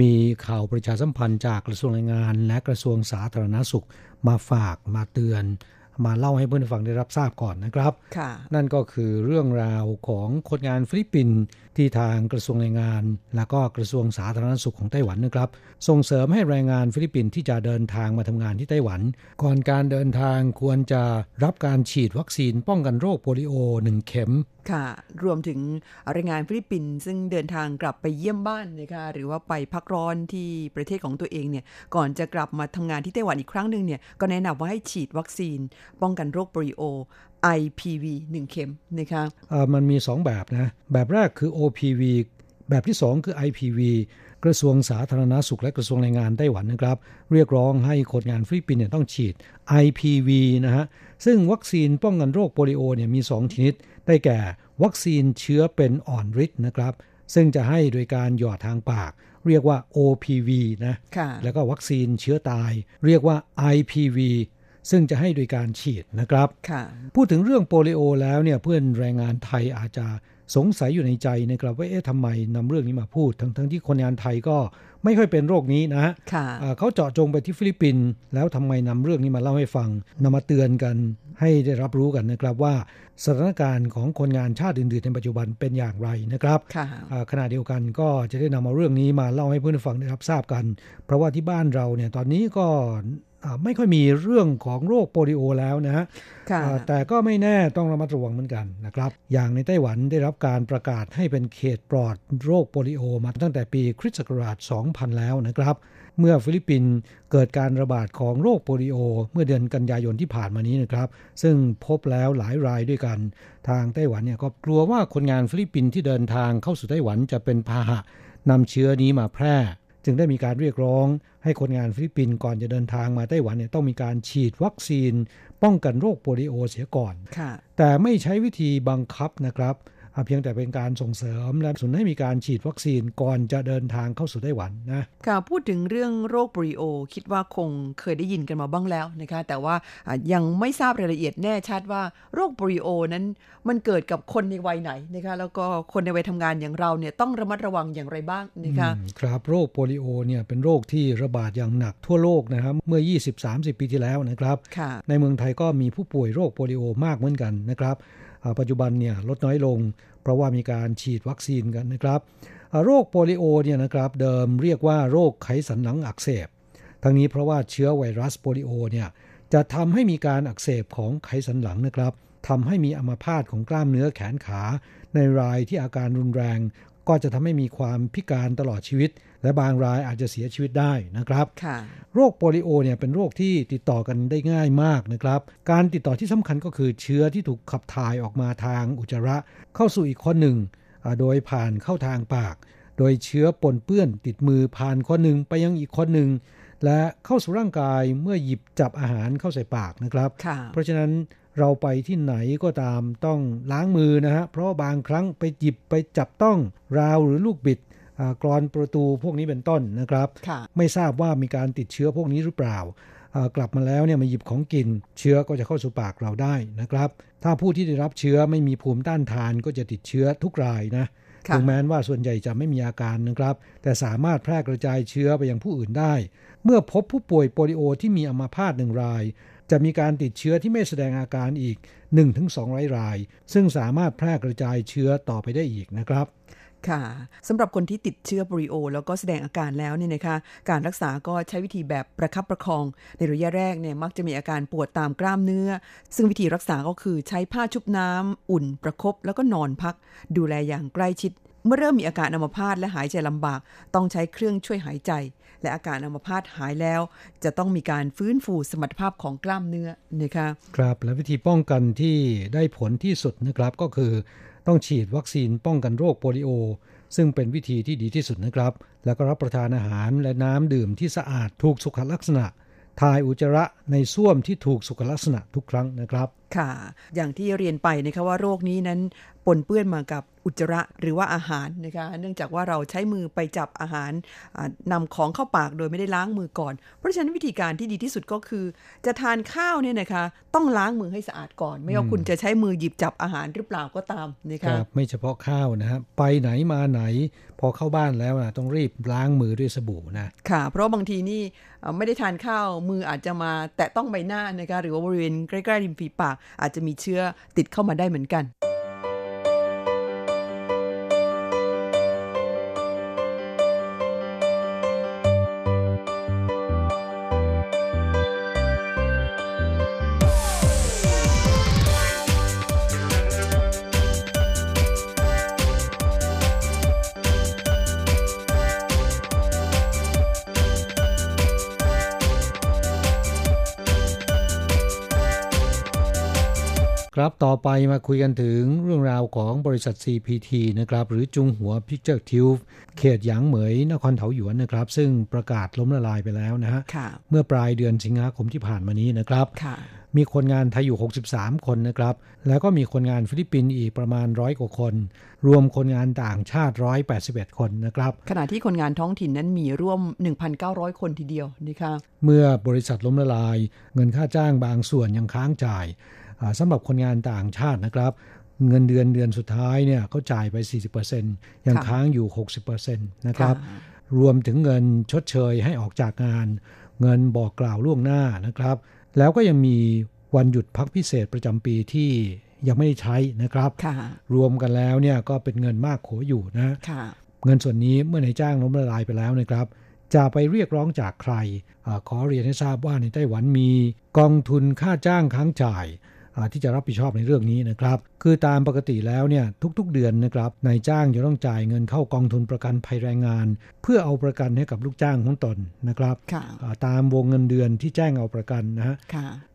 มีข่าวประชาสัมพันธ์จากกระทรวงแรงงาน และกระทรวงสาธารณสุขมาฝากมาเตือน มาเล่าให้เพื่อนฟังได้รับทราบก่อนนะครับค่ะนั่นก็คือเรื่องราวของคนงานฟิลิปปินส์ ที่ทางกระทรวงแรงงาน และก็กระทรวงสาธารณสุขของไต้หวันนะครับ ส่งเสริมให้แรงงานฟิลิปปินส์ที่จะเดินทางมาทำงานที่ไต้หวัน ก่อนการเดินทางควรจะรับการฉีดวัคซีนป้องกันโรคโปลิโอหนึ่งเข็มค่ะ รวมถึงแรงงานฟิลิปปินส์ซึ่งเดินทางกลับไปเยี่ยมบ้านนะคะหรือว่าไปพักร้อนที่ประเทศของตัวเองเนี่ยก่อนจะกลับมาทำงานที่ไต้หวันอีกครั้งหนึ่งเนี่ยก็แนะนำว่าให้ฉีดวัคซีน ป้องกันโรคโปลิโอ IPV 1 เข็มนะคะเอ่อมันมี 2 แบบนะ แบบแรกคือ OPV แบบที่ 2 คือ IPV กระทรวงสาธารณสุขและกระทรวงแรงงานไต้หวันนะครับ เรียกร้องให้คนงานฟิลิปปินส์เนี่ยต้องฉีด IPV นะฮะ ซึ่งวัคซีนป้องกันโรคโปลิโอเนี่ยมี 2 ชนิด ได้แก่วัคซีนเชื้อเป็นอ่อนฤทธิ์นะครับ ซึ่งจะให้โดยการหยอดทางปาก เรียกว่า OPV นะค่ะแล้วก็วัคซีนเชื้อตาย เรียกว่า IPV ซึ่งจะให้โดยการฉีดนะครับค่ะพูดถึงเรื่องโปลิโอแล้วเนี่ยเพื่อนแรงงานไทยอาจจะสงสัยอยู่ในใจนะครับว่าเอ๊ะทำไมนำเรื่องนี้มาพูด ทั้งทั้งที่คนงานไทยก็ไม่ค่อยเป็นโรคนี้นะฮะค่ะอ่าเขาเจาะจงไปที่ฟิลิปปินส์แล้วทำไมนำเรื่องนี้มาเล่าให้ฟังนำมาเตือนกันให้ได้รับรู้กันนะครับว่าสถานการณ์ของคนงานชาติอื่นๆในปัจจุบันเป็นอย่างไรนะครับค่ะอ่าขณะเดียวกันก็จะได้นำเอาเรื่องนี้มาเล่าให้เพื่อนฟังได้รับทราบกัน เพราะว่าที่บ้านเราเนี่ยตอนนี้ก็อ่า ไม่ค่อยมีเรื่องของโรคโปลิโอแล้วนะฮะค่ะอ่าแต่ก็ไม่แน่ต้องระมัดระวังเหมือนกันนะครับ อย่างในไต้หวันได้รับการประกาศให้เป็นเขตปลอดโรคโปลิโอมาตั้งแต่ปีคริสต์ศักราช 2000 แล้วนะครับ เมื่อฟิลิปปินส์เกิดการระบาดของโรคโปลิโอ เมื่อเดือนกันยายนที่ผ่านมานี้นะครับ ซึ่งพบแล้วหลายรายด้วยกัน ทางไต้หวันเนี่ยก็กลัวว่าคนงานฟิลิปปินส์ที่เดินทางเข้าสู่ไต้หวันจะเป็นพาหะนำเชื้อนี้มาแพร่ จึงได้มีการเรียกร้อง ให้คนงานฟิลิปปินส์ก่อนจะเดินทางมาไต้หวันเนี่ยต้องมีการฉีดวัคซีน ป้องกันโรคโปลิโอเสียก่อนค่ะแต่ไม่ใช้วิธีบังคับนะครับอ่า เพียงแต่เป็นการส่งเสริมและสนับสนุนให้มีการฉีดวัคซีนก่อนจะเดินทางเข้าสู่ไต้หวันนะค่ะพูดถึงเรื่องโรคโปลิโอ คิดว่าคงเคยได้ยินกันมาบ้างแล้วนะคะ แต่ว่าอะยังไม่ทราบรายละเอียดแน่ชัดว่าโรคโปลิโอนั้นมันเกิดกับคนในวัยไหนนะคะแล้วก็คนในวัยทำงานอย่างเราเนี่ยต้องระมัดระวังอย่างไรบ้างนะคะอืมครับโรคโปลิโอเนี่ยเป็นโรคที่ระบาดอย่างหนักทั่วโลกนะครับเมื่อ 20-30 ปีที่แล้วนะครับค่ะในเมืองไทยก็มีผู้ป่วยโรคโปลิโอมากเหมือนกันนะครับอ่า ปัจจุบันเนี่ยลดน้อยลง เพราะว่ามีการฉีดวัคซีนกันนะครับ โรคโปลิโอเนี่ยนะครับเดิมเรียกว่าโรคไขสันหลังอักเสบ ทั้งนี้เพราะว่าเชื้อไวรัสโปลิโอเนี่ยจะทำให้มีการอักเสบของไขสันหลังนะครับทำให้มีอัมาพาตของกล้ามเนื้อแขนขา ในรายที่อาการรุนแรง ก็จะทำให้มีความพิการตลอดชีวิต และบางรายอาจจะเสียชีวิตได้นะครับค่ะโรคโปลิโอเนี่ยเป็นโรคที่ติดต่อกันได้ง่ายมากนะครับ การติดต่อที่สำคัญก็คือเชื้อที่ถูกขับถ่ายออกมาทางอุจจาระ เข้าสู่อีกคนหนึ่งอ่าโดยผ่านเข้าทางปาก โดยเชื้อปนเปื้อนติดมือผ่านคนหนึ่งไปยังอีกคนหนึ่งและเข้าสู่ร่างกายเมื่อหยิบจับอาหารเข้าใส่ปากนะครับค่ะเพราะฉะนั้นเราไปที่ไหนก็ตามต้องล้างมือนะฮะเพราะว่าบางครั้งไปหยิบไปจับต้องราวหรือลูกบิดอ่า กรอนประตูพวกนี้เป็นต้นนะครับค่ะไม่ทราบว่ามีการติดเชื้อพวกนี้หรือเปล่าอ่ากลับมาแล้วเนี่ยมาหยิบของกิน เชื้อก็จะเข้าสู่ปากเราได้นะครับ ถ้าผู้ที่ได้รับเชื้อไม่มีภูมิต้านทานก็จะติดเชื้อทุกรายนะค่ะถึงแม้ว่าส่วนใหญ่จะไม่มีอาการนะครับ แต่สามารถแพร่กระจายเชื้อไปยังผู้อื่นได้ เมื่อพบผู้ป่วยโปลิโอที่มีอัมาพาตหนึ่งราย จะมีการติดเชื้อที่ไม่แสดงอาการอีก 1-200 ราย ซึ่งสามารถแพร่กระจายเชื้อต่อไปได้อีกนะครับ ค่ะสำหรับคนที่ติดเชื้อโปริโอ แล้วก็แสดงอาการแล้วเนี่ยนะคะการรักษาก็ใช้วิธีแบบประคับประคอง ในระยะแรกเนี่ยมักจะมีอาการปวดตามกล้ามเนื้อ ซึ่งวิธีรักษาก็คือใช้ผ้าชุบน้ำอุ่น ประครบแล้วก็นอนพัก ดูแลอย่างใกล้ชิด เมื่อเริ่มมีอาการอัมพาตและหายใจลำบาก ต้องใช้เครื่องช่วยหายใจ และอาการอัมพาตหายแล้ว จะต้องมีการฟื้นฟูสมรรถภาพของกล้ามเนื้อนะคะครับและวิธีป้องกันที่ได้ผลที่สุดนะครับก็คือ ต้องฉีดวัคซีนป้องกันโรคโปลิโอ ซึ่งเป็นวิธีที่ดีที่สุดนะครับ แล้วก็รับประทานอาหารและน้ำดื่มที่สะอาดถูกสุขลักษณะทายอุจจาระในส้วมที่ถูกสุขลักษณะทุกครั้งนะครับค่ะ อย่างที่เรียนไปนะคะว่าโรคนี้นั้นปนเปื้อนมากับอุจจาระหรือว่าอาหารนะคะ เนื่องจากว่าเราใช้มือไปจับอาหารนำของเข้าปากโดยไม่ได้ล้างมือก่อน เพราะฉะนั้นวิธีการที่ดีที่สุดก็คือ จะทานข้าวเนี่ยนะคะต้องล้างมือให้สะอาดก่อน ไม่ว่าคุณจะใช้มือหยิบจับอาหารหรือเปล่าก็ตามนะคะครับไม่เฉพาะข้าวนะฮะไปไหนมาไหน พอเข้าบ้านแล้วนะต้องรีบล้างมือด้วยสบู่นะค่ะ เพราะบางทีนี่ไม่ได้ทานข้าวมืออาจจะมาแตะต้องใบหน้านะคะหรือว่าบริเวณใกล้ๆริมฝีปากอาจจะมีเชื้อติดเข้ามาได้เหมือนกัน ไปมาคุยกันถึงเรื่องราวของบริษัท CPT นะครับหรือจุงหัว Picture Tube เขตหยางเหมยนครเถาหยวนนะครับ ซึ่งประกาศล้มละลายไปแล้วนะฮะเมื่อปลายเดือนสิงหาคมที่ผ่านมานี้นะครับมีคนงานไทยอยู่ 63 คนนะครับ แล้วก็มีคนงานฟิลิปปินส์อีกประมาณร้อยกว่าคน รวมคนงานต่างชาติ 181 คนนะครับ ขณะที่คนงานท้องถิ่นนั้นมีร่วม 1,900 คนทีเดียวนะคะเมื่อบริษัทล้มละลาย เงินค่าจ้างบางส่วนยังค้างจ่าย สำหรับคนงานต่างชาตินะครับ เงินเดือนเดือนสุดท้ายเนี่ยเขาจ่ายไป 40%ยังค้างอยู่ 60%นะครับ รวมถึงเงินชดเชยให้ออกจากงาน เงินบอกกล่าวล่วงหน้านะครับ แล้วก็ยังมีวันหยุดพักพิเศษประจำปีที่ยังไม่ได้ใช้นะครับ รวมกันแล้วเนี่ยก็เป็นเงินมากโขอยู่นะเงินส่วนนี้เมื่อนายจ้างล้มละลายไปแล้วนะครับ จะไปเรียกร้องจากใครอขอเรียนให้ทราบว่าในไต้หวันมี กองทุนค่าจ้างค้างจ่าย ที่จะรับผิดชอบในเรื่องนี้นะครับคือตามปกติแล้วเนี่ยทุกๆเดือนนะครับนายจ้างจะต้องจ่ายเงินเข้ากองทุนประกันภัยแรงงาน เพื่อเอาประกันให้กับลูกจ้างของตนนะครับตามวงเงินเดือนที่แจ้งเอาประกันนะฮะ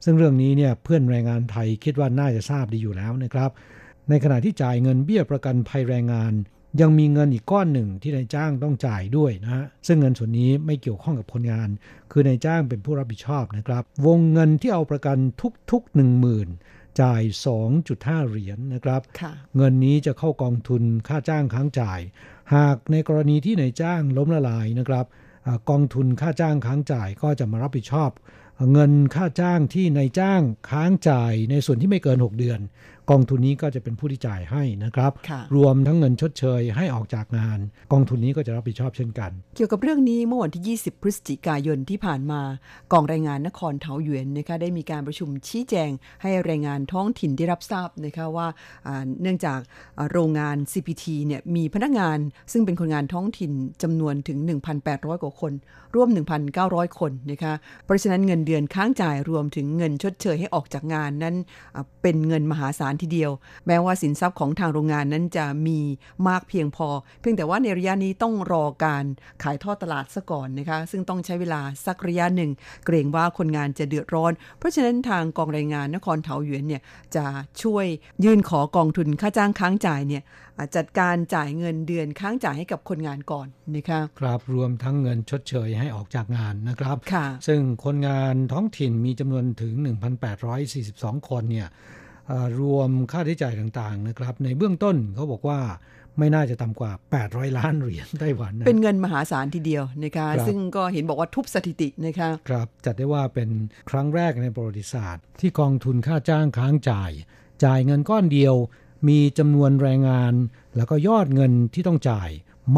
ซึ่งเรื่องนี้เนี่ยเพื่อนแรงงานไทยคิดว่าน่าจะทราบดีอยู่แล้วนะครับในขณะที่จ่ายเงินเบี้ยประกันภัยแรงงาน ยังมีเงินอีกก้อนหนึ่งที่นายจ้างต้องจ่ายด้วยนะฮะซึ่งเงินส่วนนี้ไม่เกี่ยวข้องกับคนงาน คือนายจ้างเป็นผู้รับผิดชอบนะครับ วงเงินที่เอาประกันทุกๆหนึ่งหมื่นจ่าย 2.5 เหรียญนนะครับ เงินนี้จะเข้ากองทุนค่าจ้างค้างจ่าย หากในกรณีที่นายจ้างล้มละลายนะครับกองทุนค่าจ้างค้างจ่ายก็จะมารับผิดชอบ เงินค่าจ้างที่นายจ้างค้างจ่ายในส่วนที่ไม่เกิน 6 เดือน กองทุนนี้ก็จะเป็นผู้ที่จ่ายให้นะครับ รวมทั้งเงินชดเชยให้ออกจากงาน กองทุนนี้ก็จะรับผิดชอบเช่นกัน เกี่ยวกับเรื่องนี้เมื่อวันที่ 20 พฤศจิกายนที่ผ่านมา กองรายงานนครเทาหยวนนะคะได้มีการประชุมชี้แจงให้แรงงานท้องถิ่นได้รับทราบนะคะว่าเนื่องจากโรงงาน CPT เนี่ยมีพนักงานซึ่งเป็นคนงานท้องถิ่นจำนวนถึง 1,800 กว่าคน ร่วม 1,900 คนนะคะเพราะฉะนั้นเงินเดือนค้างจ่ายรวมถึงเงินชดเชยให้ออกจากงานนั้นเป็นเงินมหาศาลทีเดียว แม้ว่าสินทรัพย์ของทางโรงงานนั้นจะมีมากเพียงพอ เพียงแต่ว่าในระยะนี้ต้องรอการขายทอดตลาดซะก่อนนะคะ ซึ่งต้องใช้เวลาสักระยะหนึ่ง เกรงว่าคนงานจะเดือดร้อน เพราะฉะนั้นทางกองรายงานนครเทาหยวนเนี่ยจะช่วยยื่นขอกองทุนค่าจ้างค้างจ่ายเนี่ยจัดการจ่ายเงินเดือนค้างจ่ายให้กับคนงานก่อนนะคะครับรวมทั้งเงินชดเชยให้ออกจากงานนะครับ ซึ่งคนงานท้องถิ่นมีจำนวนถึง 1,842 คนเนี่ย รวมค่าใช้จ่ายต่างๆนะครับ ในเบื้องต้นเขาบอกว่าไม่น่าจะต่ำกว่า 800 ล้านเหรียญไต้หวันเป็นเงินมหาศาลทีเดียวนะคะซึ่งก็เห็นบอกว่าทุบสถิตินะคะครับจัดได้ว่าเป็นครั้งแรกในประวัติศาสตร์ ที่กองทุนค่าจ้างค้างจ่าย จ่ายเงินก้อนเดียว มีจำนวนแรงงาน แล้วก็ยอดเงินที่ต้องจ่าย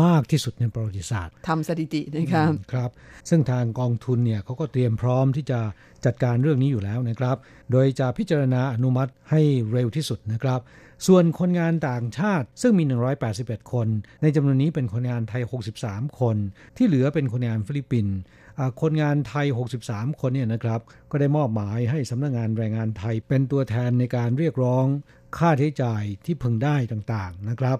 มากที่สุดในประวัติศาสตร์ทำสถิตินะครับครับ ซึ่งทางกองทุนเนี่ยเขาก็เตรียมพร้อมที่จะจัดการเรื่องนี้อยู่แล้วนะครับ โดยจะพิจารณาอนุมัติให้เร็วที่สุดนะครับ ส่วนคนงานต่างชาติซึ่งมี 181 คน ในจำนวนนี้เป็นคนงานไทย 63 คน ที่เหลือเป็นคนงานฟิลิปปินส์ คนงานไทย 63 คนเนี่ยนะครับ ก็ได้มอบหมายให้สำนักงงานแรงงานไทยเป็นตัวแทนในการเรียกร้องค่าใช้จ่ายที่พึงได้ต่างๆนะครับ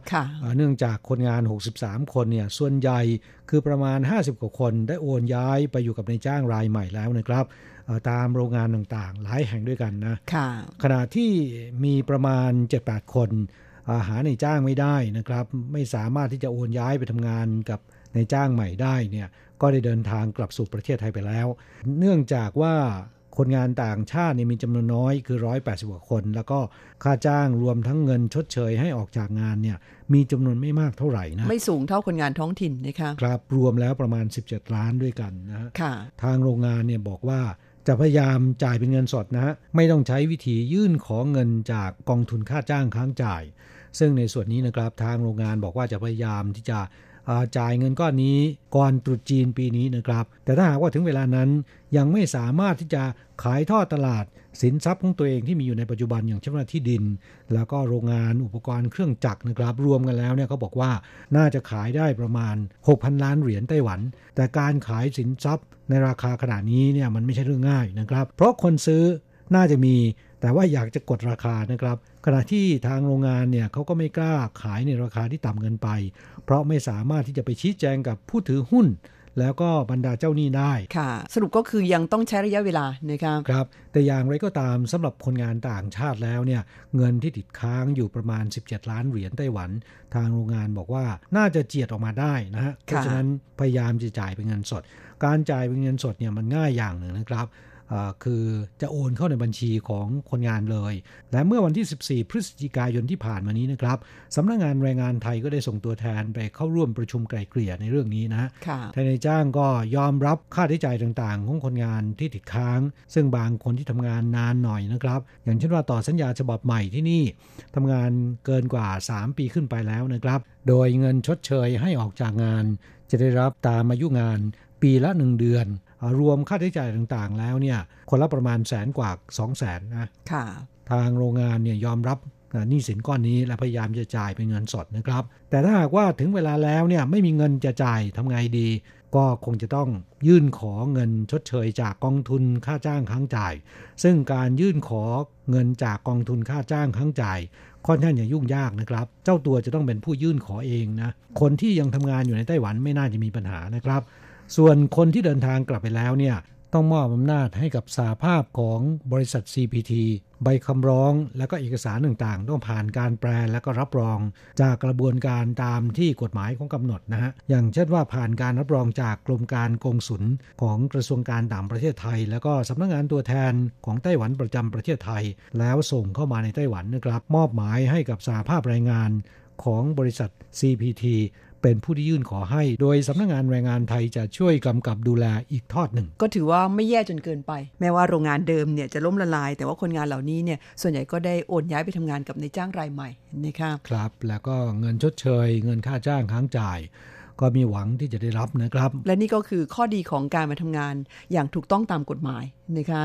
เนื่องจากคนงาน 63 คนเนี่ยส่วนใหญ่คือประมาณ 50 กว่าคนได้โอนย้ายไปอยู่กับในจ้างรายใหม่แล้วนะครับตามโรงงานต่างๆ หลายแห่งด้วยกันนะขณะที่มีประมาณ 7-8 คนหาในจ้างไม่ได้นะครับ ไม่สามารถที่จะโอนย้ายไปทำงานกับในจ้างใหม่ได้เนี่ย ก็ได้เดินทางกลับสู่ประเทศไทยไปแล้ว เนื่องจากว่าคนงานต่างชาตินี่มีจำนวนน้อยคือ 180กว่าคน แล้วก็ค่าจ้างรวมทั้งเงินชดเชยให้ออกจากงานเนี่ยมีจำนวนไม่มากเท่าไหร่นะไม่สูงเท่าคนงานท้องถิ่นนะคะครับรวมแล้วประมาณ 17 ล้านด้วยกันนะฮะทางโรงงานเนี่ยบอกว่าจะพยายามจ่ายเป็นเงินสดนะฮะไม่ต้องใช้วิธียื่นขอเงินจากกองทุนค่าจ้างค้างจ่าย ซึ่งในส่วนนี้นะครับทางโรงงานบอกว่าจะพยายามที่จะ จ่ายเงินก้อนนี้ก่อนตรุษจีนปีนี้นะครับ แต่ถ้าหากว่าถึงเวลานั้นยังไม่สามารถที่จะขายทอดตลาดสินทรัพย์ของตัวเองที่มีอยู่ในปัจจุบันอย่างเช่นที่ดิน แล้วก็โรงงานอุปกรณ์เครื่องจักรนะครับรวมกันแล้วเนี่ยเขาบอกว่าน่าจะขายได้ประมาณ 6,000 ล้านเหรียญไต้หวัน แต่การขายสินทรัพย์ในราคาขนาดนี้เนี่ยมันไม่ใช่เรื่องง่ายนะครับ เพราะคนซื้อน่าจะมี แต่ว่าอยากจะกดราคานะครับ ขณะที่ทางโรงงานเนี่ยเขาก็ไม่กล้าขายในราคาที่ต่ำเกินไป เพราะไม่สามารถที่จะไปชี้แจงกับผู้ถือหุ้น แล้วก็บรรดาเจ้าหนี้ได้ค่ะ สรุปก็คือยังต้องใช้ระยะเวลานะครับครับ แต่อย่างไรก็ตามสำหรับคนงานต่างชาติแล้วเนี่ยเงินที่ติดค้างอยู่ประมาณ 17 ล้านเหรียญไต้หวัน ทางโรงงานบอกว่าน่าจะเจียดออกมาได้นะฮะเพราะฉะนั้นพยายามจะจ่ายเป็นเงินสด การจ่ายเป็นเงินสดเนี่ยมันง่ายอย่างหนึ่งนะครับ คือจะโอนเข้าในบัญชีของคนงานเลย และเมื่อวันที่ 14 พฤศจิกายนที่ผ่านมานี้นะครับสำนักงงานแรงงานไทยก็ได้ส่งตัวแทนไปเข้าร่วมประชุมไกล่เกลี่ยในเรื่องนี้นะทนายจ้างก็ยอมรับค่าใช้จ่ายต่างๆ ของคนงานที่ติดค้าง ซึ่งบางคนที่ทำงานนานหน่อยนะครับ อย่างเช่นว่าต่อสัญญาฉบับใหม่ที่นี่ทำงานเกินกว่า 3 ปีขึ้นไปแล้วนะครับ โดยเงินชดเชยให้ออกจากงาน จะได้รับตามอายุงาน ปีละหนึ่งเดือน รวมค่าใช้จ่ายต่างๆ แล้วเนี่ยคนละประมาณแสนกว่า2 0 0แสนนะค่ะทางโรงงานเนี่ยยอมรับหนี้สินก้อนนี้และพยายามจะจ่ายเป็นเงินสดนะครับ แต่ถ้าหากว่าถึงเวลาแล้วเนี่ยไม่มีเงินจะจ่ายทำไงดี ก็คงจะต้องยื่นขอเงินชดเชยจากกองทุนค่าจ้างค้างจ่าย ซึ่งการยื่นขอเงินจากกองทุนค่าจ้างค้างจ่ายค่อนข้างจะยุ่งยากนะครับ เจ้าตัวจะต้องเป็นผู้ยื่นขอเองนะ คนที่ยังทำงานอยู่ในไต้หวันไม่น่าจะมีปัญหานะครับ ส่วนคนที่เดินทางกลับไปแล้วเนี่ยต้องมอบอำนาจให้กับสาภาพของบริษัท CPT ใบคำร้องและก็เอกสารต่างๆ ต้องผ่านการแปลและก็รับรอง จากกระบวนการตามที่กฎหมายของกำหนดนะฮะ อย่างเช่นว่าผ่านการรับรองจากกรมการกงสุลของกระทรวงการต่างประเทศไทย แล้วก็สำนักงงานตัวแทนของไต้หวันประจำประเทศไทย แล้วส่งเข้ามาในไต้หวันนะครับ มอบหมายให้กับสาภาพแรงงานของบริษัท CPT เป็นผู้ที่ยื่นขอให้ โดยสำนักงงานแรงงานไทยจะช่วยกำกับดูแลอีกทอดหนึ่ง ก็ถือว่าไม่แย่จนเกินไป แม้ว่าโรงงานเดิมเนี่ยจะล้มละลาย แต่ว่าคนงานเหล่านี้เนี่ยส่วนใหญ่ก็ได้โอนย้ายไปทำงานกับในจ้างรายใหม่นะครับครับ แล้วก็เงินชดเชย เงินค่าจ้างค้างจ่าย ก็มีหวังที่จะได้รับนะครับ และนี่ก็คือข้อดีของการมาทำงานอย่างถูกต้องตามกฎหมายนะคะ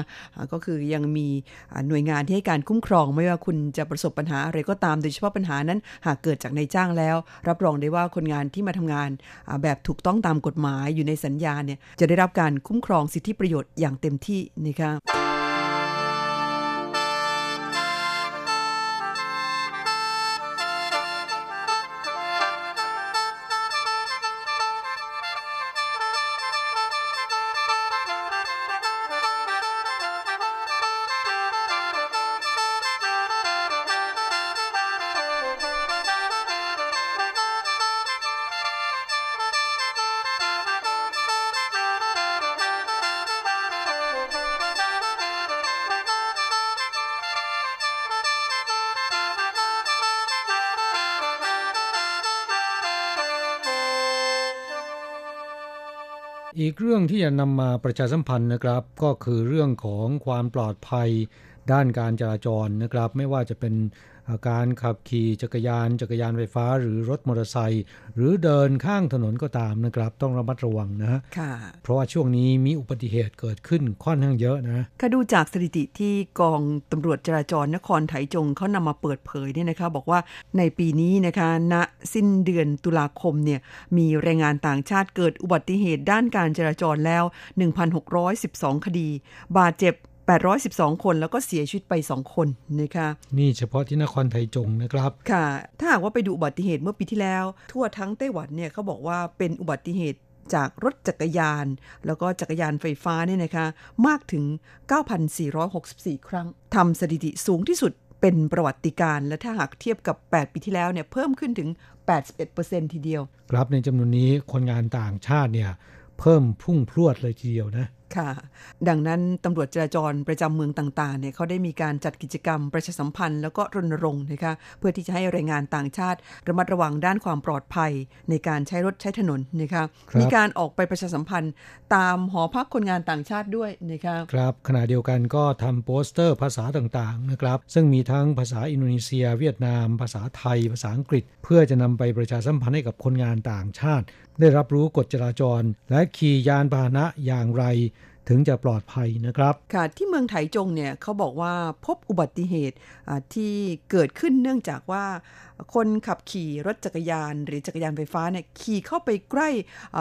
ก็คือยังมีหน่วยงานที่ให้การคุ้มครอง ไม่ว่าคุณจะประสบปัญหาอะไรก็ตามโดยเฉพาะปัญหานั้น หากเกิดจากนายจ้างแล้ว รับรองได้ว่าคนงานที่มาทำงานแบบถูกต้องตามกฎหมายอยู่ในสัญญาเนี่ยจะได้รับการคุ้มครองสิทธิประโยชน์อย่างเต็มที่นะคะ รื่องที่จะนำมาประชาสัมพันธ์นะครับ ก็คือเรื่องของความปลอดภัย ด้านการจราจรนะครับ ไม่ว่าจะเป็นการขับขี่จักรยาน จักรยานไฟฟ้า หรือรถมอเตอร์ไซค์หรือเดินข้างถนนก็ตามนะครับ ต้องระมัดระวังนะค่ะเพราะว่าช่วงนี้มีอุบัติเหตุเกิดขึ้นค่อนข้างเยอะนะก็ดูจากสถิติที่กองตำรวจจราจรนครไถจงเขานำมาเปิดเผยเนี่ยนะคะ บอกว่าในปีนี้นะคะณสิ้นเดือนตุลาคมเนี่ยมีแรงงานต่างชาติเกิดอุบัติเหตุด้านการจราจรแล้ว 1,612 คดี บาดเจ็บ 812 คนแล้วก็เสียชีวิตไป 2 คนนะคะนี่เฉพาะที่นครไทยจงนะครับ ค่ะ ถ้าหากว่าไปดูอุบัติเหตุเมื่อปีที่แล้ว ทั่วทั้งไต้หวันเนี่ยเขาบอกว่าเป็นอุบัติเหตุจากรถจักรยาน แล้วก็จักรยานไฟฟ้าเนี่ยนะคะ มากถึง 9,464 ครั้งทำสถิติสูงที่สุดเป็นประวัติการ และถ้าหากเทียบกับ 8 ปีที่แล้วเนี่ยเพิ่มขึ้นถึง 81%ทีเดียว ครับในจำนวนนี้คนงานต่างชาติเนี่ยเพิ่มพุ่งพรวดเลยทีเดียวนะ ค่ะ ดังนั้นตำรวจจราจรประจำเมืองต่างๆเนี่ยเขาได้มีการจัดกิจกรรมประชาสัมพันธ์แล้วก็รณรงค์นะคะเพื่อที่จะให้แรงงานต่างชาติ ระมัดระวังด้านความปลอดภัยในการใช้รถใช้ถนนนะคะคมีการออกไปประชาสัมพันธ์ ตามหอพักคนงานต่างชาติด้วยนะคะครับขณะเดียวกันก็ทำโปสเตอร์ภาษาต่างๆนะครับ ซึ่งมีทั้งภาษาอินโดนีเซีย เวียดนาม ภาษาไทย ภาษาอังกฤษ เพื่อจะนำไปประชาสัมพันธ์ให้กับคนงานต่างชาติ ได้รับรู้กฎจราจร และขี่ยานพาหนะอย่างไร ถึงจะปลอดภัยนะครับ ค่ะที่เมืองไถจงเนี่ยเขาบอกว่าพบอุบัติเหตุที่เกิดขึ้นเนื่องจากว่า คนขับขี่รถจักรยาน หรือจักรยานไฟฟ้าเนี่ยขี่เข้าไปใกล้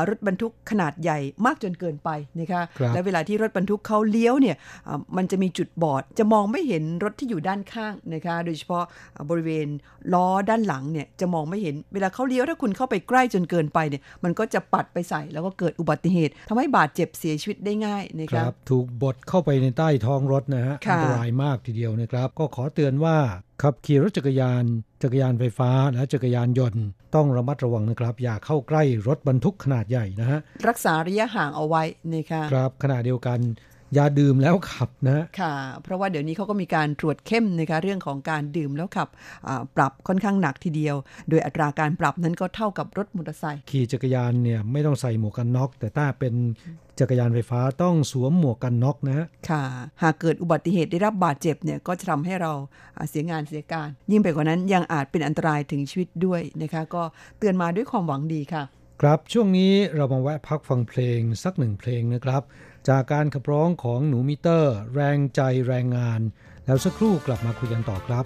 รถบรรทุกขนาดใหญ่มากจนเกินไปนะคะคและเวลาที่รถบรรทุกเขาเลี้ยวเนี่ยมันจะมีจุดบอด จะมองไม่เห็นรถที่อยู่ด้านข้างนะคะโดยเฉพาะบริเวณล้อด้านหลังเนี่ยจะมองไม่เห็นเวลาเขาเลี้ยวถ้าคุณเข้าไปใกล้จนเกินไปเนี่ยมันก็จะปัดไปใส่แล้วก็เกิดอุบัติเหตุทำให้บาดเจ็บเสียชีวิตได้ง่ายนะครับถูกบดเข้าไปในใต้ท้องรถนะฮะอันตรายมากทีเดียวนะครับ ก็ขอเตือนว่า ขับขี่รถจักรยาน จักรยานไฟฟ้าและจักรยานยนต์ ต้องระมัดระวังนะครับ อย่าเข้าใกล้รถบรรทุกขนาดใหญ่นะฮะรักษาระยะห่างเอาไว้นะคะครับขณะเดียวกัน อย่าดื่มแล้วขับนะค่ะ เพราะว่าเดี๋ยวนี้เขาก็มีการตรวจเข้มนะคะเรื่องของการดื่มแล้วขับปรับค่อนข้างหนักทีเดียว โดยอัตราการปรับนั้นก็เท่ากับรถมอเตอร์ไซค์ขี่จักรยานเนี่ยไม่ต้องใส่หมวกกันน็อก แต่ถ้าเป็นจักรยานไฟฟ้าต้องสวมหมวกกันน็อกนะค่ะ หากเกิดอุบัติเหตุได้รับบาดเจ็บเนี่ยก็จะทำให้เราเสียงานเสียการ ยิ่งไปกว่านั้นยังอาจเป็นอันตรายถึงชีวิตด้วยนะคะ ก็เตือนมาด้วยความหวังดีค่ะ ครับช่วงนี้เรามาแวะพักฟังเพลงสักหนึ่งเพลงนะครับ จากการขับร้องของหนูมิเตอร์ แรงใจแรงงาน แล้วสักครู่กลับมาคุยกันต่อครับ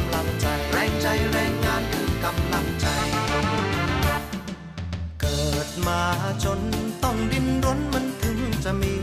ำลังใจ แรงใจแรงงานคือกำลังใจ เกิดมาจนต้องดิ้นรนมันถึงจะมี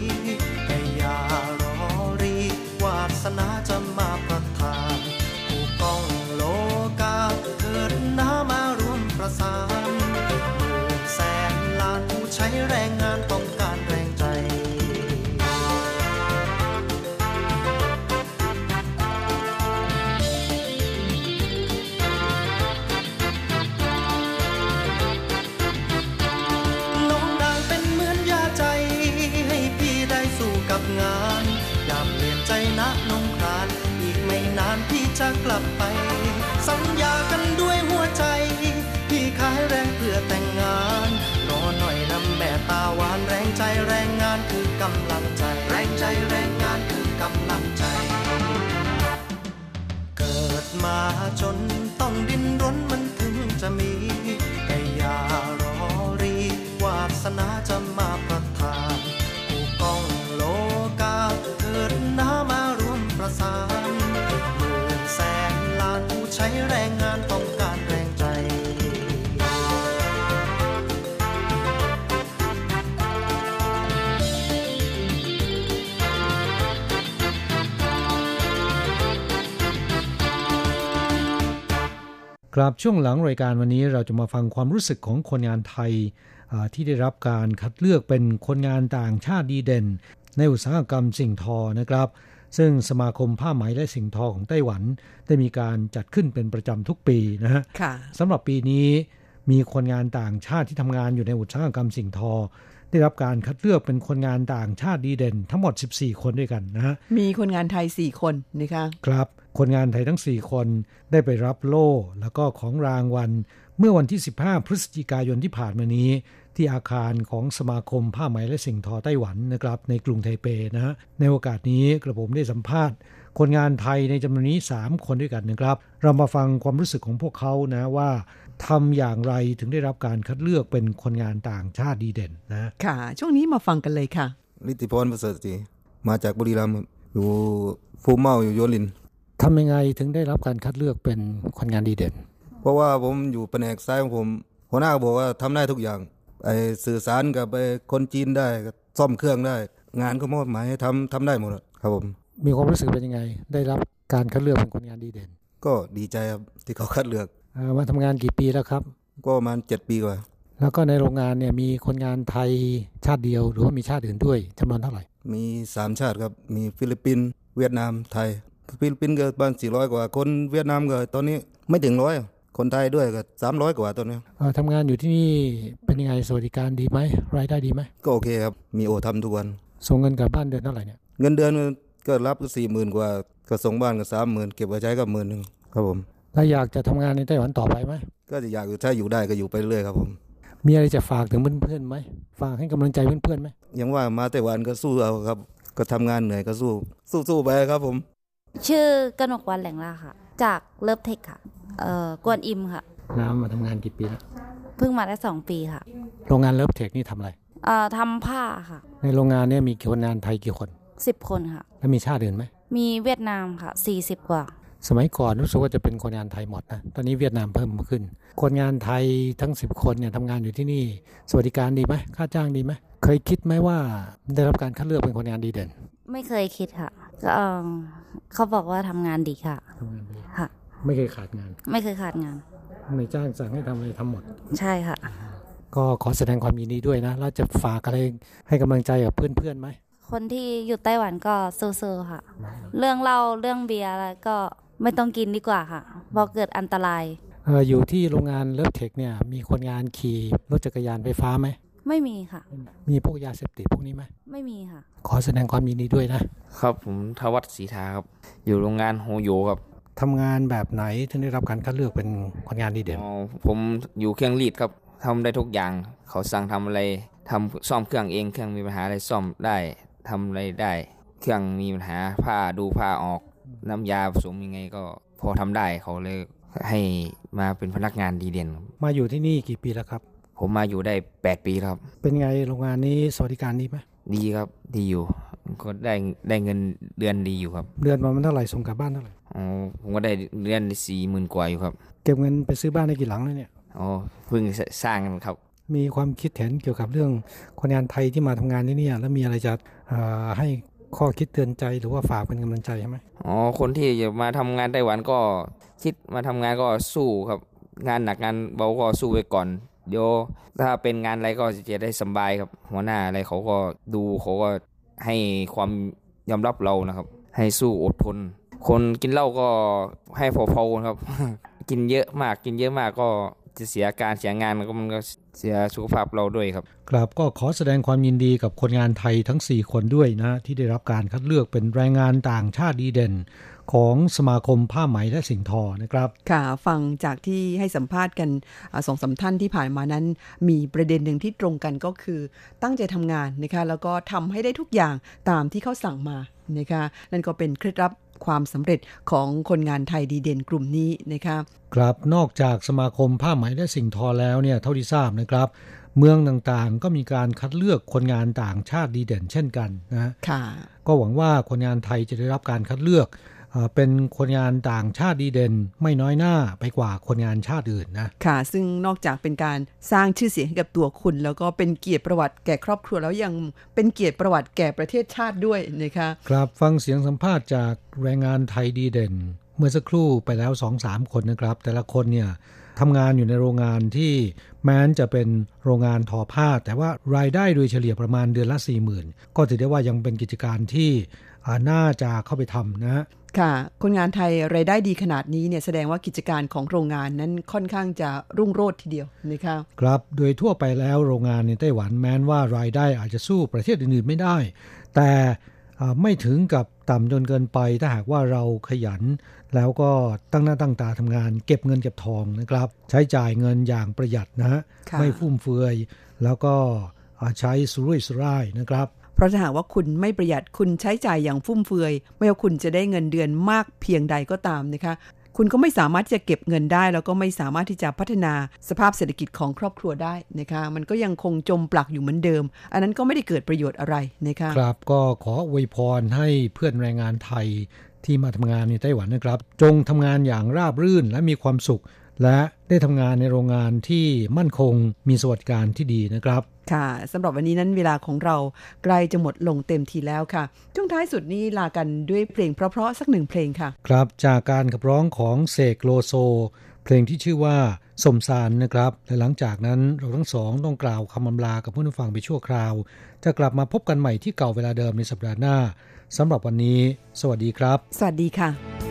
จน ครับช่วงหลังรายการวันนี้เราจะมาฟังความรู้สึกของคนงานไทยอ่าที่ได้รับการคัดเลือกเป็นคนงานต่างชาติดีเด่น ในอุตสาหกรรมสิ่งทอนะครับ ซึ่งสมาคมผ้าไหมและสิ่งทอของไต้หวัน ได้มีการจัดขึ้นเป็นประจำทุกปีนะฮะค่ะสำหรับปีนี้ มีคนงานต่างชาติที่ทำงานอยู่ในอุตสาหกรรมสิ่งทอ ได้รับการคัดเลือกเป็นคนงานต่างชาติดีเด่น ทั้งหมด 14 คนด้วยกันนะฮะมีคนงานไทย 4 คนนะคะครับ คนงานไทยทั้ง 4 คนได้ไปรับโล่แล้วก็ของรางวัล เมื่อวันที่ 15 พฤศจิกายนที่ผ่านมานี้ที่อาคารของสมาคมผ้าไหมและสิ่งทอไต้หวันนะครับ ในกรุงไทเปนะฮะในโอกาสนี้กระผมได้สัมภาษณ์ คนงานไทยในจำนวนนี้ 3 คนด้วยกันนะครับ เรามาฟังความรู้สึกของพวกเขานะว่า ทำอย่างไรถึงได้รับการคัดเลือกเป็นคนงานต่างชาติดีเด่นนะค่ะ ช่วงนี้มาฟังกันเลยค่ะฤทธิพรประเสริฐศรีมาจากบุรีรัมย์ครับอยู่ภูมิเมาอยู่โยลินทำยังไงถึงได้รับการคัดเลือกเป็นคนงานดีเด่น เพราะว่าผมอยู่แผนกซ้ายของผม หัวหน้าบอกว่าทำได้ทุกอย่างไอ้สื่อสารกับไอ้คนจีนได้ซ่อมเครื่องได้ งานก็มอบหมายให้ทำทำได้หมดอะครับผมมีความรู้สึกเป็นยังไง ได้รับการคัดเลือกเป็นคนงานดีเด่น ก็ดีใจครับที่เขาคัดเลือกเอ่อ มาทำงานกี่ปีแล้วครับ ก็ประมาณเจ็ดปีกว่า แล้วก็ในโรงงานเนี่ยมีคนงานไทยชาติเดียว หรือว่ามีชาติอื่นด้วยจำนวนเท่าไหร่ มีสามชาติครับ มีฟิลิปปินส์เวียดนามไทย ฟิลิปปินส์ก็ประมาณสี่ร้อยกว่า คนเวียดนามก็ตอนนี้ไม่ถึงร้อยคนไทยด้วยก็สามร้อยกว่าตอนนี้เอ่อทำงานอยู่ที่นี่เป็นยังไงสวัสดิการดีไหมรายได้ดีไหมก็โอเคครับมี OT ทำทุกวันส่งเงินกลับบ้านเดือนเท่าไหร่เนี่ยเงินเดือนก็รับก็สี่หมื่นกว่าก็ส่งบ้านก็สามหมื่นเก็บไว้ใช้ก็หมื่นหนึ่งครับผม แล้วอยากจะทำงานในไต้หวันต่อไปไหมก็จะอยากอยู่ถ้าอยู่ได้ก็อยู่ไปเรื่อยครับผม มีอะไรจะฝากถึงเพื่อนๆไหมฝากให้กำลังใจเพื่อนๆไหมยังว่ามาไต้หวันก็สู้เอาครับ ก็ทำงานเหนื่อยก็สู้สู้ๆไปครับผม ชื่อกนกวันแหลงล่าค่ะ จากเลิฟเทคค่ะเอ่อกวนอิมค่ะ น้ำมาทำงานกี่ปีแล้วเพิ่งมาได้สองปีค่ะโรงงานเลิฟเทคนี่ทำอะไรเอ่อทำผ้าค่ะ ในโรงงานเนี่ยมีคนงานไทยกี่คนสิบคนค่ะ แล้วมีชาติอื่นไหมมีเวียดนามค่ะสี่สิบกว่า สมัยก่อนรู้สึกว่าจะเป็นคนงานไทยหมดนะ ตอนนี้เวียดนามเพิ่มมาขึ้น คนงานไทยทั้ง 10 คนเนี่ยทำงานอยู่ที่นี่ สวัสดิการดีไหมค่าจ้างดีไหมเคยคิดไหมว่าได้รับการคัดเลือกเป็นคนงานดีเด่น ไม่เคยคิดค่ะ ก็เอิ่มเขาบอกว่าทำงานดีค่ะทำงานดีค่ะ ไม่เคยขาดงาน ไม่เคยขาดงานในจ้างสั่งให้ทำอะไรทำหมด ใช่ค่ะ ก็ขอแสดงความยินดีด้วยนะแล้วจะฝากอะไรให้กำลังใจกับเพื่อนๆไหมคนที่อยู่ไต้หวันก็สู้ๆค่ะ เรื่องเหล้าเรื่องเบียร์อะไรก็ ไม่ต้องกินดีกว่าค่ะเพราะเกิดอันตรายเอออยู่ที่โรงงานเลิฟเทคเนี่ยมีคนงานขี่รถจักรยานไฟฟ้าไหมไม่มีค่ะ มีพวกยาเสพติดพวกนี้ไหมไม่มีค่ะ ขอแสดงความยินดีด้วยนะ ครับผมทวัฒศรีทาครับ อยู่โรงงานโฮโยครับทำงานแบบไหนถึงได้รับการคัดเลือกเป็นคนงานดีเด่นอ๋อผมอยู่เครื่องรีดครับทำได้ทุกอย่าง เขาสั่งทำอะไรทำซ่อมเครื่องเอง เครื่องมีปัญหาอะไรซ่อมได้ทำอะไรได้ เครื่องมีปัญหาผ้าดูผ้าออก น้ำยาผสมยังไงก็พอทำได้เขาเลยให้มาเป็นพนักงานดีเด่นครับมาอยู่ที่นี่กี่ปีแล้วครับ ผมมาอยู่ได้ 8 ปีแล้วครับ เป็นไงโรงงานนี้สวัสดิการดีไหมดีครับดีอยู่ ก็ได้ได้เงินเดือนดีอยู่ครับ เดือนประมาณเท่าไหร่ส่งกลับบ้านเท่าไหร่อ๋อผมก็ได้เดือนสี่หมื่นกว่าอยู่ครับ เก็บเงินไปซื้อบ้านได้กี่หลังแล้วเนี่ยอ๋อเพิ่งสร้างกันครับ มีความคิดเห็นเกี่ยวกับเรื่องคนงานไทยที่มาทำงานที่เนี่ยแล้วมีอะไรจะเอ่อให้ ข้อคิดเตือนใจหรือว่าฝากเป็นกำลังใจใช่ไหมอ๋อคนที่จะมาทำงานไต้หวันก็คิดมาทำงานก็สู้ครับ งานหนักงานเบาก็สู้ไปก่อนเดี๋ยวถ้าเป็นงานอะไรก็จะได้สบายครับ หัวหน้าอะไรเขาก็ดูเขาก็ให้ความยอมรับเรานะครับ ให้สู้อดทน คนกินเหล้าก็ให้พอๆครับ กินเยอะมากกินเยอะมากก็จะเสียการเสียงานก็มันก็ เสียสุขภาพเราด้วยครับครับก็ขอแสดงความยินดีกับคนงานไทยทั้ง 4 คนด้วยนะ ที่ได้รับการคัดเลือกเป็นแรงงานต่างชาติดีเด่น ของสมาคมผ้าไหมและสิ่งทอนะครับ ค่ะฟังจากที่ให้สัมภาษณ์กันสองสาท่านที่ผ่านมานั้น มีประเด็นหนึ่งที่ตรงกันก็คือ ตั้งใจทำงานนะคะแล้วก็ทำให้ได้ทุกอย่างตามที่เขาสั่งมานะคะนั่นก็เป็นเคล็ดลับ ความสำเร็จของคนงานไทยดีเด่นกลุ่มนี้นะคะครับนอกจากสมาคมผ้าไหมและสิ่งทอแล้วเนี่ยเท่าที่ทราบนะครับ เมืองต่างๆก็มีการคัดเลือกคนงานต่างชาติดีเด่นเช่นกันนะค่ะก็หวังว่าคนงานไทยจะได้รับการคัดเลือก เป็นคนงานต่างชาติดีเด่น ไม่น้อยหน้าไปกว่าคนงานชาติอื่นนะ ค่ะ ซึ่งนอกจากเป็นการสร้างชื่อเสียงให้กับตัวคุณ แล้วก็เป็นเกียรติประวัติแก่ครอบครัวแล้วยังเป็นเกียรติประวัติแก่ประเทศชาติด้วยนะคะครับฟังเสียงสัมภาษณ์จากแรงงานไทยดีเด่น เมื่อสักครู่ไปแล้วสองสามคนนะครับ แต่ละคนเนี่ยทำงานอยู่ในโรงงานที่แม้นจะเป็นโรงงานทอผ้า แต่ว่ารายได้โดยเฉลี่ยประมาณเดือนละ4 0,000ก็ถือได้ว่ายังเป็นกิจการที่น่าจะเข้าไปทำนะ ค่ะ คนงานไทยรายได้ดีขนาดนี้เนี่ยแสดงว่ากิจการของโรงงานนั้นค่อนข้างจะรุ่งโรจน์ทีเดียวนะคะครับโดยทั่วไปแล้วโรงงานในไต้หวันแม้นว่ารายได้อาจจะสู้ประเทศอื่นๆไม่ได้ แต่ไม่ถึงกับต่ำจนเกินไป ถ้าหากว่าเราขยัน แล้วก็ตั้งหน้าตั้งตาทำงาน เก็บเงินเก็บทองนะครับ ใช้จ่ายเงินอย่างประหยัดนะฮะไม่ฟุ่มเฟือย แล้วก็ใช้สุรุ่ยสุร่ายนะครับ ราะถ้าหากว่าคุณไม่ประหยัดคุณใช้จ่ายอย่างฟุ่มเฟือย ไม่ว่าคุณจะได้เงินเดือนมากเพียงใดก็ตามนะคะ คุณก็ไม่สามารถที่จะเก็บเงินได้ แล้วก็ไม่สามารถที่จะพัฒนาสภาพเศรษฐกิจของครอบครัวได้นะคะมันก็ยังคงจมปลักอยู่เหมือนเดิม อันนั้นก็ไม่ได้เกิดประโยชน์อะไรนะคะครับก็ขออวยพรให้เพื่อนแรงงานไทยที่มาทำงานในไต้หวันนะครับ จงทำงานอย่างราบรื่นและมีความสุข และได้ทำงานในโรงงานที่มั่นคงมีสวัสดิการที่ดีนะครับ ค่ะสำหรับวันนี้นั้นเวลาของเราใกล้จะหมดลงเต็มทีแล้วค่ะ ช่วงท้ายสุดนี้ลากันด้วยเพลงเพราะๆสักหนึ่งเพลงค่ะ ครับจากการขับร้องของเสกโลโซ เพลงที่ชื่อว่าสมสารนะครับ และหลังจากนั้นเราทั้งสองต้องกล่าวคำอำลากับผู้ฟังไปชั่วคราว จะกลับมาพบกันใหม่ที่เก่าเวลาเดิมในสัปดาห์หน้าสำหรับวันนี้ สวัสดีครับ สวัสดีค่ะ